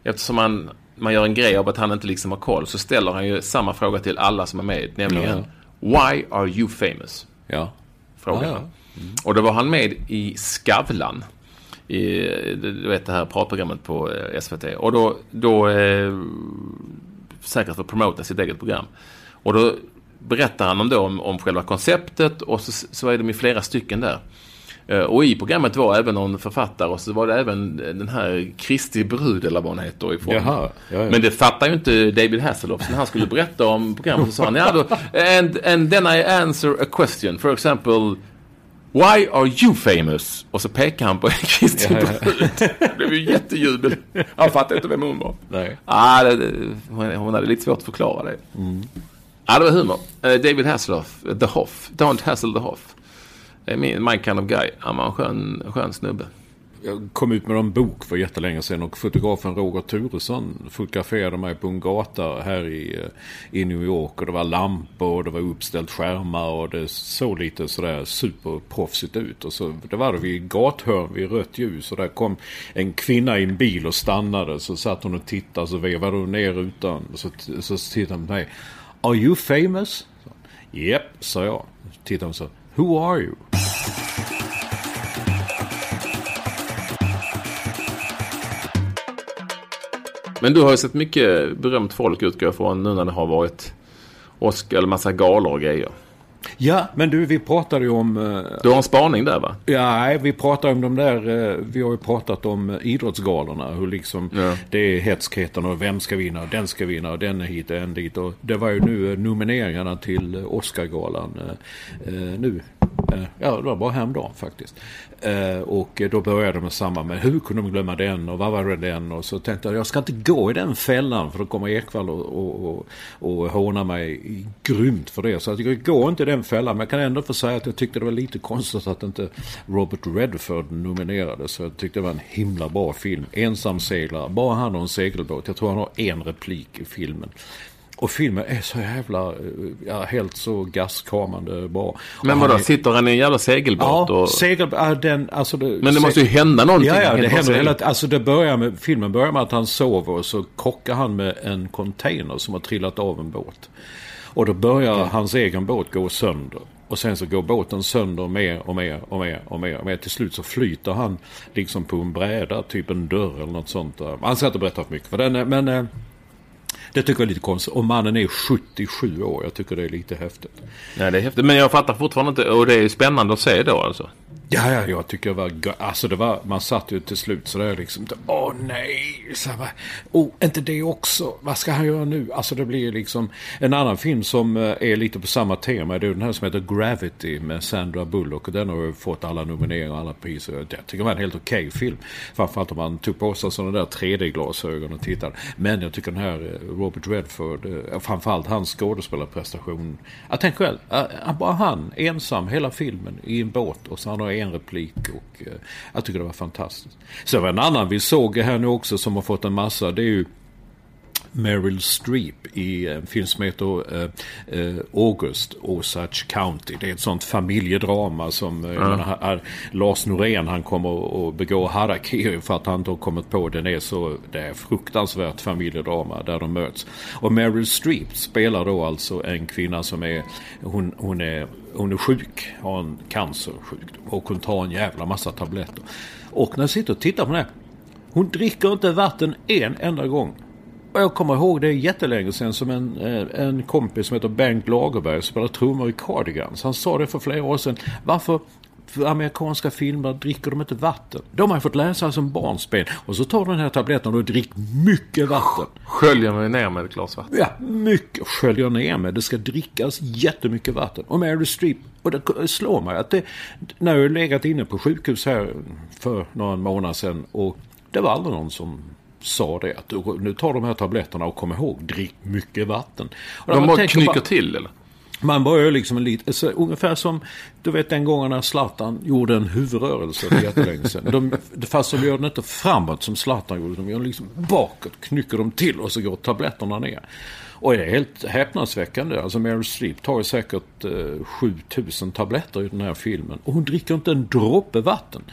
eftersom han, man gör en grej av att han inte liksom har koll, så ställer han ju samma fråga till alla som är med. Nämligen, Why are you famous? ja. Frågar Han. Och då var han med i Skavlan. I, du vet det här pratprogrammet på eh, SVT. Och då, då eh, säkert för att promota sitt eget program. Och då berättar han om, då, om, om själva konceptet och så, så är de ju flera stycken där. Eh, Och i programmet var även någon författare och så var det även den här Kristi brud eller vad hon heter ifrån. Jaha, ja, ja. Men det fattar ju inte David Hasselhoff. Så när han skulle berätta om programmet så sa han ja då, and, and then I answer a question. For example, Why are you famous? Och så pekar han på Kristi Ja, brud. Det blev ju jättejubel. Han fattade inte vem hon var. Nej. Ah, det, hon hade lite svårt att förklara det. Ja, det var humor. Eh, David Hasselhoff, eh, The Hoff. Don't Hassel the Hoff. Det är min, my kind of guy. Han var en skön, skön snubbe. Jag kom ut med en bok för jättelänge sedan och fotografen Roger Turesson fotograferade mig på en gata här i, eh, i New York. Och det var lampor och det var uppställt skärmar och det såg lite sådär superproffsigt ut. Och så det var det vid gathörn vid rött ljus och där kom en kvinna i en bil och stannade. Så satt hon och tittade så vevade hon ner rutan. Och så, så tittade hon på mig. Are you famous? Japp, sa jag. Tittade hon så. Who are you? Men du har ju sett mycket berömt folk utgår jag från nu när det har varit Oscar eller massa galor och grejer. Ja, men du, vi pratade ju om... eh, Du har en spaning där va? Ja, nej, vi pratar om de där, eh, vi har ju pratat om eh, idrottsgalorna. Hur liksom Ja. det är hetskheten och vem ska vinna och den ska vinna och den är hit och en dit. Och det var ju nu nomineringarna till Oscargalan nu. Eh, ja, det var bara häromdagen faktiskt. Eh, och då började de med samma Men hur kunde de glömma den och vad var det den? Och så tänkte jag jag ska inte gå i den fällan för då kommer Ekwall och, och, och, och håna mig grymt för det. Så att jag går inte i den fällan. Men jag kan ändå få säga att jag tyckte det var lite konstigt att inte Robert Redford nominerades. Så jag tyckte det var en himla bra film. Ensamseglare, bara han och en segelbåt. Jag tror han har en replik i filmen. Och filmen är så jävla, eh, ja, helt så gastkramande bra. Men vadå, är- sitter han i en jävla segelbåt? Ja, och... segel, ja, den, alltså det, Men det måste ju hända någonting. Ja, ja, det händer hela Alltså det börjar med, filmen börjar med att han sover och så krockar han med en container som har trillat av en båt. Och då börjar hans egen båt gå sönder. Och sen så går båten sönder mer och mer och mer och mer och mer. Till slut så flyter han liksom på en bräda, typ en dörr eller något sånt. där. Han ska inte berätta för mycket för den, men eh, det tycker jag är lite konstigt. Och mannen är 77 år. Jag tycker det är lite häftigt. Ja, det är häftigt. Men jag fattar fortfarande inte. Och det är spännande att se då alltså. Ja, ja, jag tycker det var Alltså det var, man satt ju till slut sådär liksom. Åh nej! Så här, oh, inte det också? Vad ska han göra nu? Alltså det blir liksom. En annan film som eh, är lite på samma tema. Det är den här som heter Gravity med Sandra Bullock. Och den har ju fått alla nomineringar och alla priser. Jag tycker det var en helt okej film. Framförallt om man tog på sig sådana där 3D-glasögon och tittade. Men jag tycker den här eh, Robert Redford, eh, framförallt hans skådespelarprestation. Jag tänker själv, bara han ensam hela filmen i en båt och så han har en en replik och eh, jag tycker det var fantastiskt. Sen var en annan vi såg här nu också som har fått en massa, det är ju Meryl Streep i en film som heter eh, eh, August, Osage County. Det är ett sånt familjedrama som menar, här, Lars Norén han kommer att begå harakiri för att han inte har kommit på den är så det är fruktansvärt familjedrama där de möts. Och Meryl Streep spelar då alltså en kvinna som är hon, hon är hon är sjuk, har en cancersjukdom och hon tar en jävla massa tabletter. Och när jag sitter och tittar på den här hon dricker inte vatten en enda gång. Jag kommer ihåg det jättelänge sedan som en, eh, en kompis som heter Bengt Lagerberg spelar trummor i Cardigans. Han sa det för flera år sedan. Varför för amerikanska filmer dricker de inte vatten? De har fått läsa som barnsben. Och så tar du den här tabletten och dricker mycket vatten. Sköljer mig ner med ett glas vatten. Ja, mycket sköljer ner med. Det ska drickas jättemycket vatten. Och Meryl Streep, och det slår mig att det, när jag legat inne på sjukhus här för några månader sedan och det var aldrig någon som sa det att nu tar de här tabletterna och kom ihåg, drick mycket vatten. Och De bara knycker till eller? man börjar liksom en lite, så ungefär som du vet den gången när Zlatan gjorde en huvudrörelse för jättelänge sedan. De, fast de gör den inte framåt som Zlatan gjorde, de gör den liksom bakåt, knycker de till och så går tabletterna ner. Och det är helt häpnadsväckande. Alltså Meryl Streep tar ju säkert eh, 7000 tabletter i den här filmen. Och hon dricker inte en droppe vatten.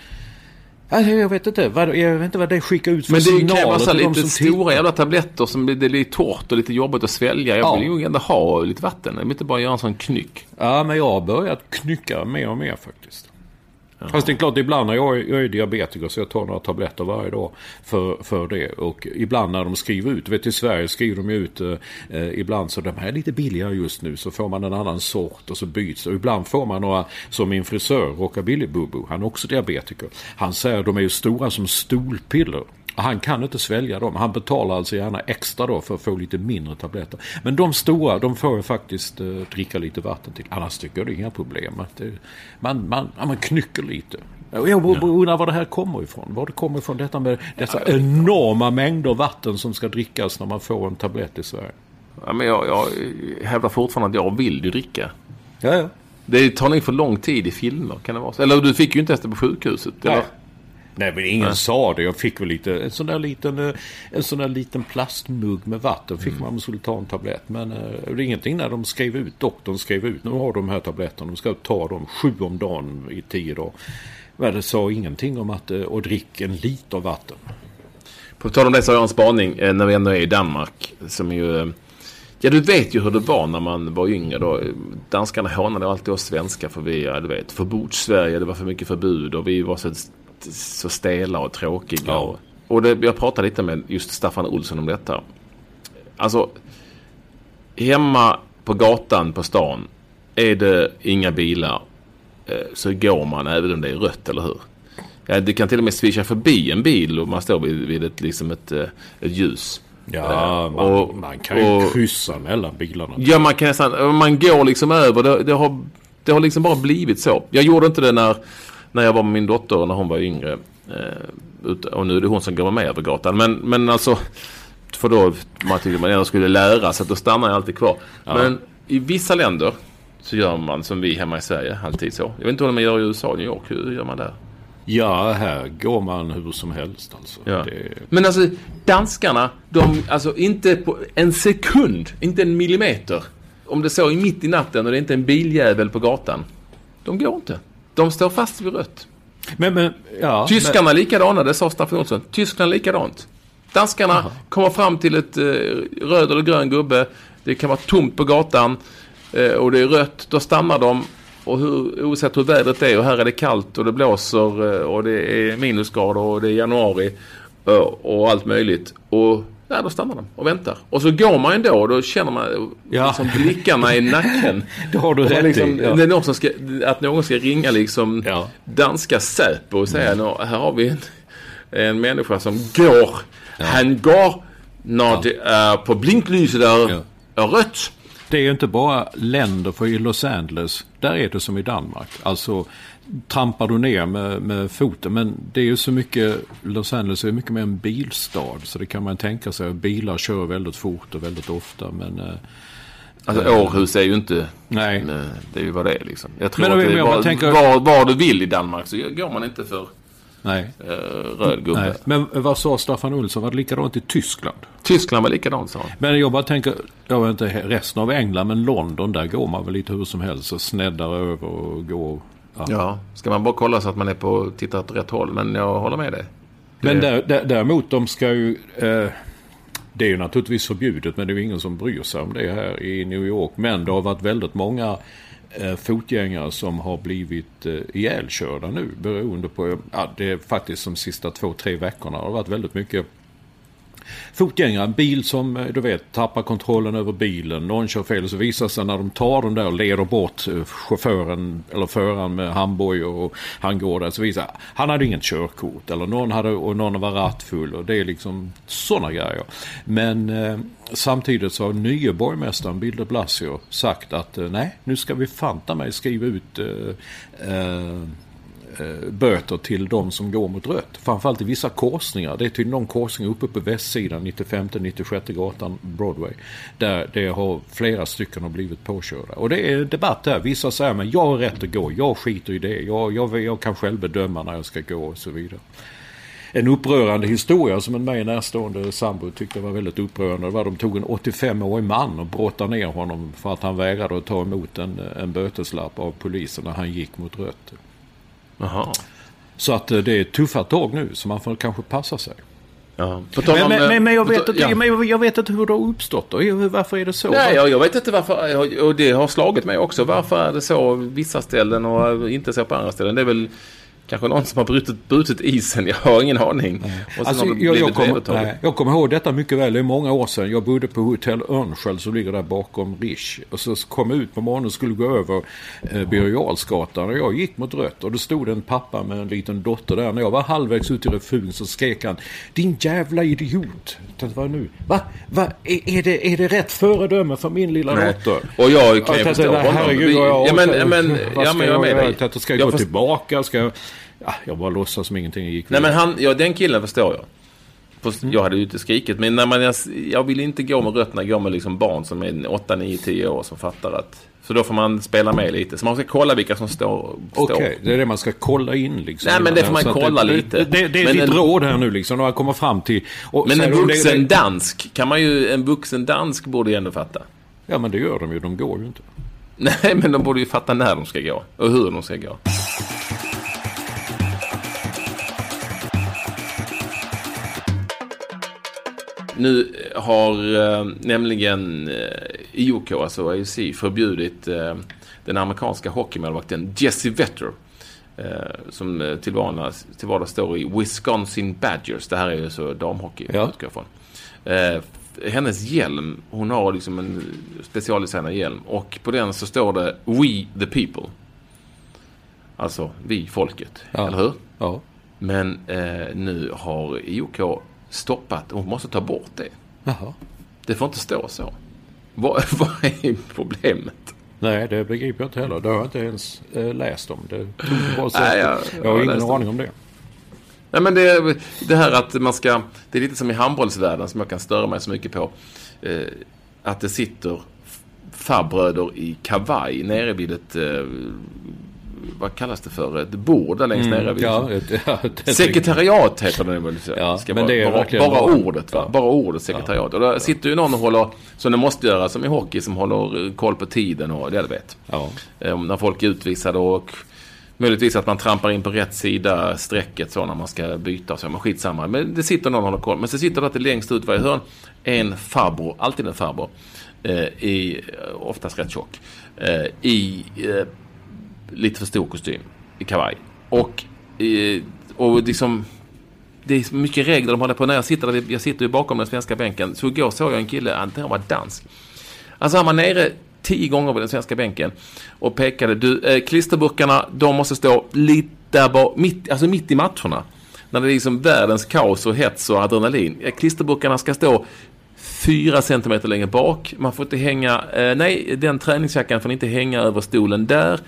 Alltså, jag vet inte vad, jag vet inte vad det skickar ut för Men det signaler krävs till de lite som stora tittar. jävla tabletter som blir, det lite torrt och lite jobbigt att svälja. Jag Ja. vill ju ändå ha lite vatten. Jag vill inte bara göra en sån knyck. Ja, men jag har börjat knycka mer och mer faktiskt. Fast det är klart, ibland när jag är, jag är diabetiker så jag tar några tabletter varje dag för, för det. Och ibland när de skriver ut, vet i Sverige skriver de ju ut eh, ibland så de här är lite billigare just nu så får man en annan sort och så byts Och ibland får man några, som min frisör, Rockabilly Bubu, han är också diabetiker. Han säger de är ju stora som stolpiller. Han kan inte svälja dem. Han betalar alltså gärna extra då för att få lite mindre tabletter. Men de stora, de får jag faktiskt eh, dricka lite vatten till. Annars tycker jag det är inga problem. Det, man, man, man knycker lite. Jag undrar var det här kommer ifrån. Var det kommer ifrån detta med dessa enorma mängder vatten som ska drickas när man får en tablett i Sverige. Ja, men jag, jag hävdar fortfarande att jag vill ju dricka. Ja, ja. Det tar nog för lång tid i filmer. Kan det vara så? Eller du fick ju inte ens det på sjukhuset. Eller? Nej. Nej men ingen sa det. Jag fick väl lite, en sån där liten, eh, en sån där liten plastmugg med vatten fick man om man skulle ta en tablett. Men eh, det är ingenting när de skrev ut, doktorn skrev ut, nu har de här tabletterna, de ska ta dem sju om dagen i tio dagar. Men det sa ingenting om att, eh, och drick en liter vatten. På tal om det så har jag en spaning eh, när vi ändå är i Danmark. Som ju... eh, Ja, du vet ju hur det var när man var yngre då. Danskarna hånade alltid oss svenskar för vi, ja, du vet, förbods-Sverige, det var för mycket förbud och vi var så, så stela och tråkiga. Ja. Och, och det, jag pratade lite med just Staffan Olsson om detta. Alltså, hemma på gatan på stan är det inga bilar eh, så går man även om det är rött, eller hur? Ja, det kan till och med svischa förbi en bil och man står vid, vid ett, liksom ett, eh, ett ljus. Ja, Eh, man, och- man kan ju och- kryssa mellan bilarna. Ja, man kan nästan, man går liksom över. Det, det, har, det har liksom bara blivit så. Jag gjorde inte det när, när jag var med min dotter när hon var yngre. Eh, och nu är det hon som går med över gatan. Men, men alltså, för då man tyckte man ändå skulle lära sig att då stannar jag alltid kvar. Men i vissa länder så gör man som vi hemma i Sverige, alltid så. Jag vet inte hur man gör i USA, New York. Hur gör man där? Ja, här går man hur som helst alltså. Ja. Det, Men alltså danskarna, de, alltså inte på en sekund, inte en millimeter. Om det så är mitt i natten och det är inte en biljävel på gatan. De går inte. De står fast vid rött. men, men, ja. Tyskarna likadana, det sa Staffan Olsson. Tyskland likadant. Danskarna kommer fram till ett eh, röd eller grön gubbe. Det kan vara tomt på gatan eh, och det är rött. Då stannar de. Och hur, oavsett hur vädret är och här är det kallt och det blåser eh, och det är minusgrader och det är januari eh, och allt möjligt. Och ja, då stannar de och väntar. Och så går man ändå och då känner man Ja. liksom blickarna i nacken. Det har du rätt liksom, i. Ja. någon ska, att någon ska ringa liksom Ja. danska Säpo och säga "Nå, här har vi en, en människa som går. Han går när det är på blinklyset är, Ja. är rött. Det är ju inte bara länder, för i Los Angeles, där är det som i Danmark. Alltså trampar du ner med, med foten. Men det är ju så mycket, Los Angeles är mycket mer en bilstad. Så det kan man tänka sig. Bilar kör väldigt fort och väldigt ofta. Men eh, Alltså Århus är ju inte... nej. nej, Det är ju vad det är liksom. Jag tror Men att det är var, tänker- var, var du vill i Danmark så går man inte för nej. eh, röd gubbe. nej. Men vad sa Staffan Olsson? Var det likadant i Tyskland? Tyskland var likadant sa han. Men jag bara tänker, jag vet inte resten av England, men London där går man väl lite hur som helst och sneddar över och går. Ja. ja, ska man bara kolla så att man är på tittar åt rätt håll. Men jag håller med dig. Men där, där, däremot de ska ju... Eh, det är ju naturligtvis förbjudet men det är ju ingen som bryr sig om det här i New York. Men det har varit väldigt många eh, fotgängare som har blivit eh, ihjälkörda nu beroende på... Ja, det är faktiskt de sista två, tre veckorna har det varit väldigt mycket fotgängare, en bil som eh, du vet tappar kontrollen över bilen, någon kör fel och så visar sig när de tar den där och leder bort eh, chauffören eller föraren med handbojor och han går där så visar han hade inget körkort eller någon hade och någon var rattfull och det är liksom sådana grejer. Men eh, samtidigt så har nye borgmästaren Bill de Blasio sagt att eh, nej nu ska vi fanta mig skriva ut eh, eh, Eh, böter till de som går mot rött. Framförallt i vissa korsningar. Det är tydligen någon korsning uppe på västsidan, 95-96 gatan Broadway. Där det har flera stycken har blivit påkörda. Och det är debatt där. Vissa säger men jag har rätt att gå. Jag skiter i det. Jag, jag, jag kan själv bedöma när jag ska gå och så vidare en upprörande historia som en mig närstående sambo tyckte var väldigt upprörande. Det var de tog en 85-årig man och brottade ner honom för att han vägrade att ta emot en, en böteslapp av polisen när han gick mot rött. Aha. Så att eh, det är tuffa tag nu så man får kanske passa sig. Ja. Men, men, men, men, jag vet inte, ja. men jag vet inte hur det har uppstått. Och varför är det så? Nej, jag, jag vet inte varför. Och det har slagit mig också. Varför är det så vissa ställen och inte så på andra ställen? Det är väl Kanske någon som har brutit, brutit isen, jag har ingen aning. Och alltså, jag, jag, kommer, nej, jag kommer ihåg detta mycket väl, det är många år sedan. Jag bodde på hotell Örnskjöld som ligger där bakom Rish. Och så kom jag ut på morgonen och skulle gå över eh, Birger och jag gick mot rött. Och då stod en pappa med en liten dotter där. När jag var halvvägs ut i refugen så skrek han Din jävla idiot! tänkte, vad nu? Va? Va? Är, är, det, är det rätt föredöme för min lilla nej. dotter? Och jag kan ju förstå honom. Herregud, jag, ja, men, men, ja, men jag är med dig. Jag, ska jag, gå tillbaka? Ska jag... Ja, jag bara låtsas som ingenting gick. Nej men han, ja den killen förstår jag. Mm. Jag hade ju inte skrikit. Men när man, jag, jag vill inte gå med rötterna, gå med liksom barn som är 8, 9, 10 år som fattar att... Så då får man spela med lite. Så man ska kolla vilka som står. Okej, okay, det är det man ska kolla in liksom. Nej men det får man kolla det, lite. Det, det, det är men ditt en, råd här nu liksom. När kommer fram till... men en vuxen dansk kan man ju... En vuxen dansk borde ju ändå fatta. Ja men det gör de ju. De går ju inte. Nej men de borde ju fatta när de ska gå. Och hur de ska gå. Nu har eh, nämligen eh, IOK, alltså AFC, förbjudit eh, den amerikanska hockeymålvakten Jesse Vetter. Eh, som eh, till vardags, till vardags står i Wisconsin Badgers. Det här är ju så damhockey, ja. utgår jag från. Eh, hennes hjälm, hon har liksom en specialdesignad hjälm. Och på den så står det We the people. Alltså vi folket, ja. eller hur? Ja. Men eh, nu har IOK stoppat. Hon måste ta bort det. Jaha. Det får inte stå så. Vad, vad är problemet? Nej, det begriper jag inte heller. Det har jag inte ens äh, läst om. Det bara Nej, jag, jag, jag har ingen aning om det. Nej, men det, det här att man ska... Det är lite som i handbollsvärlden som jag kan störa mig så mycket på. Eh, att det sitter farbröder i kavaj nere vid ett eh, vad kallas det för? Ett bord där längst mm, nere. Vid, ja, sekretariat heter det väl? Ja, ska men bara, det är bara, bara ordet va? Bara ordet sekretariat. Ja, och där ja. sitter ju någon och håller, som det måste göra som i hockey, som håller koll på tiden och det du vet. Ja. Um, när folk är utvisade och Möjligtvis att man trampar in på rätt sida strecket så när man ska byta och så. Men skitsamma. Men det sitter någon och håller koll. Men så sitter det alltid längst ut varje hörn en farbror, alltid en farbror. Eh, i, oftast rätt tjock. Eh, I eh, lite för stor kostym i kavaj. Och, eh, och liksom, det är mycket regler de håller på. När jag sitter, jag sitter ju bakom den svenska bänken. Så igår såg jag en kille, han var dansk. Alltså han var nere tio gånger på den svenska bänken och pekade. Du, eh, klisterburkarna, de måste stå lite där bak, mitt, alltså mitt i matcherna. När det är liksom världens kaos och hets och adrenalin. Eh, klisterburkarna ska stå fyra centimeter längre bak. Man får inte hänga, eh, nej den träningsjackan får inte hänga över stolen där.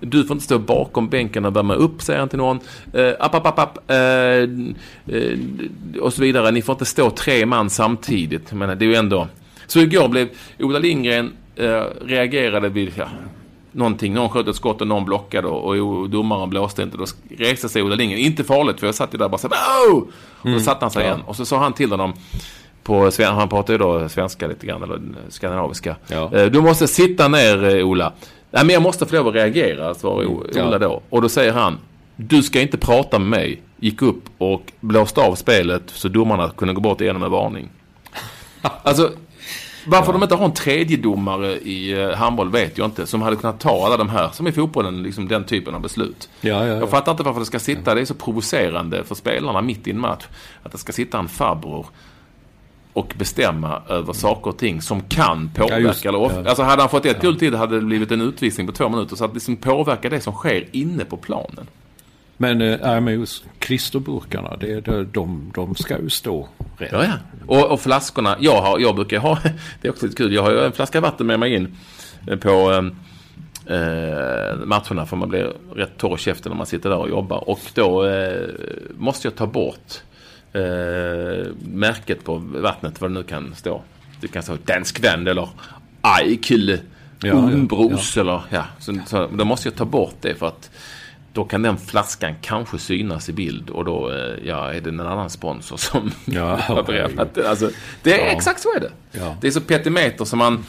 Du får inte stå bakom bänken och värma upp, säger han till någon. Eh, app, app, app, app, eh, eh, och så vidare. Ni får inte stå tre man samtidigt. Men det är ju ändå... Så igår blev Ola Lindgren eh, reagerade vid ja, någonting. Någon sköt ett skott och någon blockade och, och domaren blåste inte. Då reste sig Ola Lindgren. Inte farligt för jag satt ju där och bara så här, Och då mm. satte han sig ja. igen. Och så sa han till honom på, han pratar ju då svenska lite grann, eller skandinaviska. Ja. Eh, Du måste sitta ner eh, Ola. Nej men jag måste få lov att reagera, svarar Ja. Ola då. Och då säger han, du ska inte prata med mig. Gick upp och blåste av spelet så domarna kunde gå bort igenom med varning. Alltså, varför de inte har en tredje domare i eh, handboll vet jag inte. Som hade kunnat ta alla de här, som i fotbollen, liksom den typen av beslut. Ja, ja, ja. Jag fattar inte varför det ska sitta, det är så provocerande för spelarna mitt i en match. Att det ska sitta en farbror och bestämma över saker och ting som kan påverka. Ja, just- eller off- ja. Alltså hade han fått ett guld till hade det blivit en utvisning på två minuter. Så att liksom påverka det som sker inne på planen. Men, äh, nej, men just klisterburkarna, det, det, de, de ska ju stå rätt. Ja, ja. Och, och flaskorna. Jag, har, jag brukar ha, det är också lite kul, jag har ju en flaska vatten med mig in eh, på eh, matcherna för man blir rätt torr i käften när man sitter där och jobbar. Och då eh, måste jag ta bort eh, märket på vattnet, vad det nu kan stå. Det kan stå dansk vän eller aj kille, Ja, umbros eller ja. Så, så, då måste jag ta bort det för att då kan den flaskan kanske synas i bild och då eh, ja, är det en annan sponsor som Ja, har berättat det. Alltså, det är Ja. exakt så är det. Ja. Det är så petimeter som man,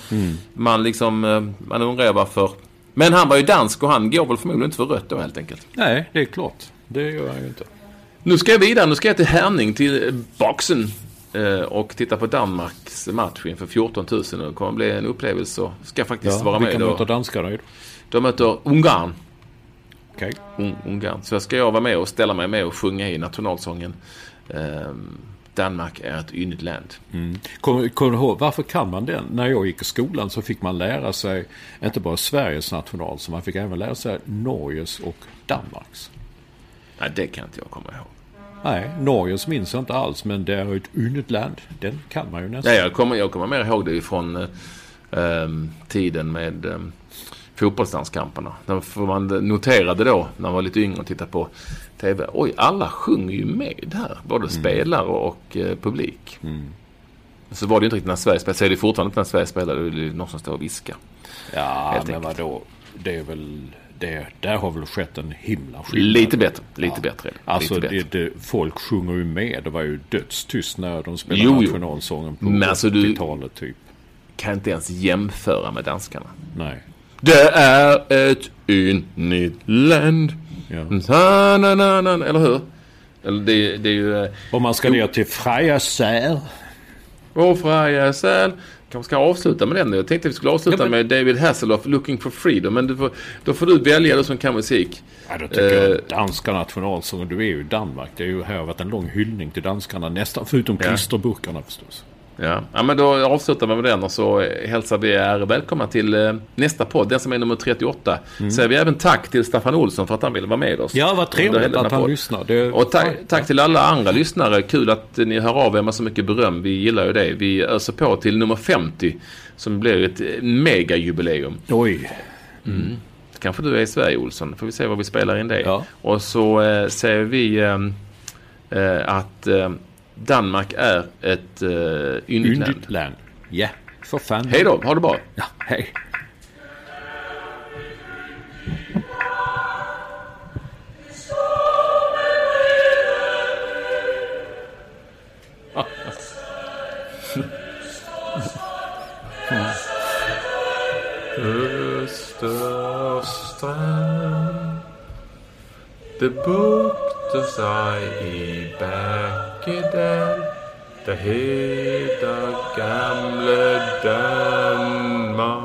man liksom, eh, man undrar varför. Men han var ju dansk och han går väl förmodligen inte för rött då helt enkelt. Nej, det är klart. Det gör jag ju inte. Nu ska jag vidare, nu ska jag till Herning, till eh, boxen. eh, Och titta på Danmarks match inför 14 000. Det kommer bli en upplevelse. och Ska faktiskt vara med vilka möter danskarna? De möter Ungarn. Okej. Un- Ungarn. Så ska jag vara med och ställa mig med och sjunga i nationalsången. Ehm, Danmark är ett yndigt land. Kommer kommer du ihåg, varför kan man den? När jag gick i skolan så fick man lära sig inte bara Sveriges national, så man fick även lära sig Norges och Danmarks. Nej, det kan inte jag komma ihåg. Nej, Norges minns jag inte alls, men det är ett yndigt land. Den kan man ju nästan. Nej, jag kommer, jag kommer mer ihåg det från eh, ehm, tiden med eh, fotbollslandskamperna. Man noterade då, när man var lite yngre och tittade på TV. Oj, alla sjunger ju med här. Både spelare och eh, publik. Så var det ju inte riktigt när Sverige spelade. Så är det fortfarande inte när Sverige spelade. Det är någon som står och viskar. Ja, Helt men enkelt. vadå? Det är väl... Det, där har väl skett en himla skillnad. Lite bättre. Lite bättre. är det. Alltså, lite bättre. det, det, folk sjunger ju med. Det var ju dödstyst när de spelade Jo, nationalsången på Men alltså, du- 80-talet typ. Kan inte ens jämföra med danskarna. Nej. Det är ett yndigt land. Ja. Na, na, na, eller hur? Eller det, det är ju... eh, Om man ska ner till Freja Sär. Vår Freja säl. Kanske ska avsluta med den. Jag tänkte vi skulle avsluta Ja, men- med David Hasselhoff, Looking for Freedom. Men får, då får du välja du som kan musik. Ja, då tycker Eh. jag danska nationalsången. Du är ju i Danmark. Det är ju har varit en lång hyllning till danskarna. Nästan förutom Ja. klisterburkarna förstås. Ja. ja, men då avslutar vi med den och så hälsar vi er välkomna till eh, nästa podd, den som är nummer 38. Säger vi även tack till Staffan Olsson för att han ville vara med oss. Ja, vad trevligt att han podden. lyssnar. Det, Och tack, tack till alla andra lyssnare. Kul att ni hör av er med så mycket beröm. Vi gillar ju det. Vi öser på till nummer 50 som blir ett eh, megajubileum. Oj. Kanske du är i Sverige Olsson. Får vi se vad vi spelar in det. Ja. Och så eh, säger vi eh, eh, att eh, Danmark är ett eh, yndigt land. Yndigt land. Ja, för fan. Hej då, ha det bra. Ja, hej. Österstrand Det bukter sig i Bäckedal Det heter gamle Danmark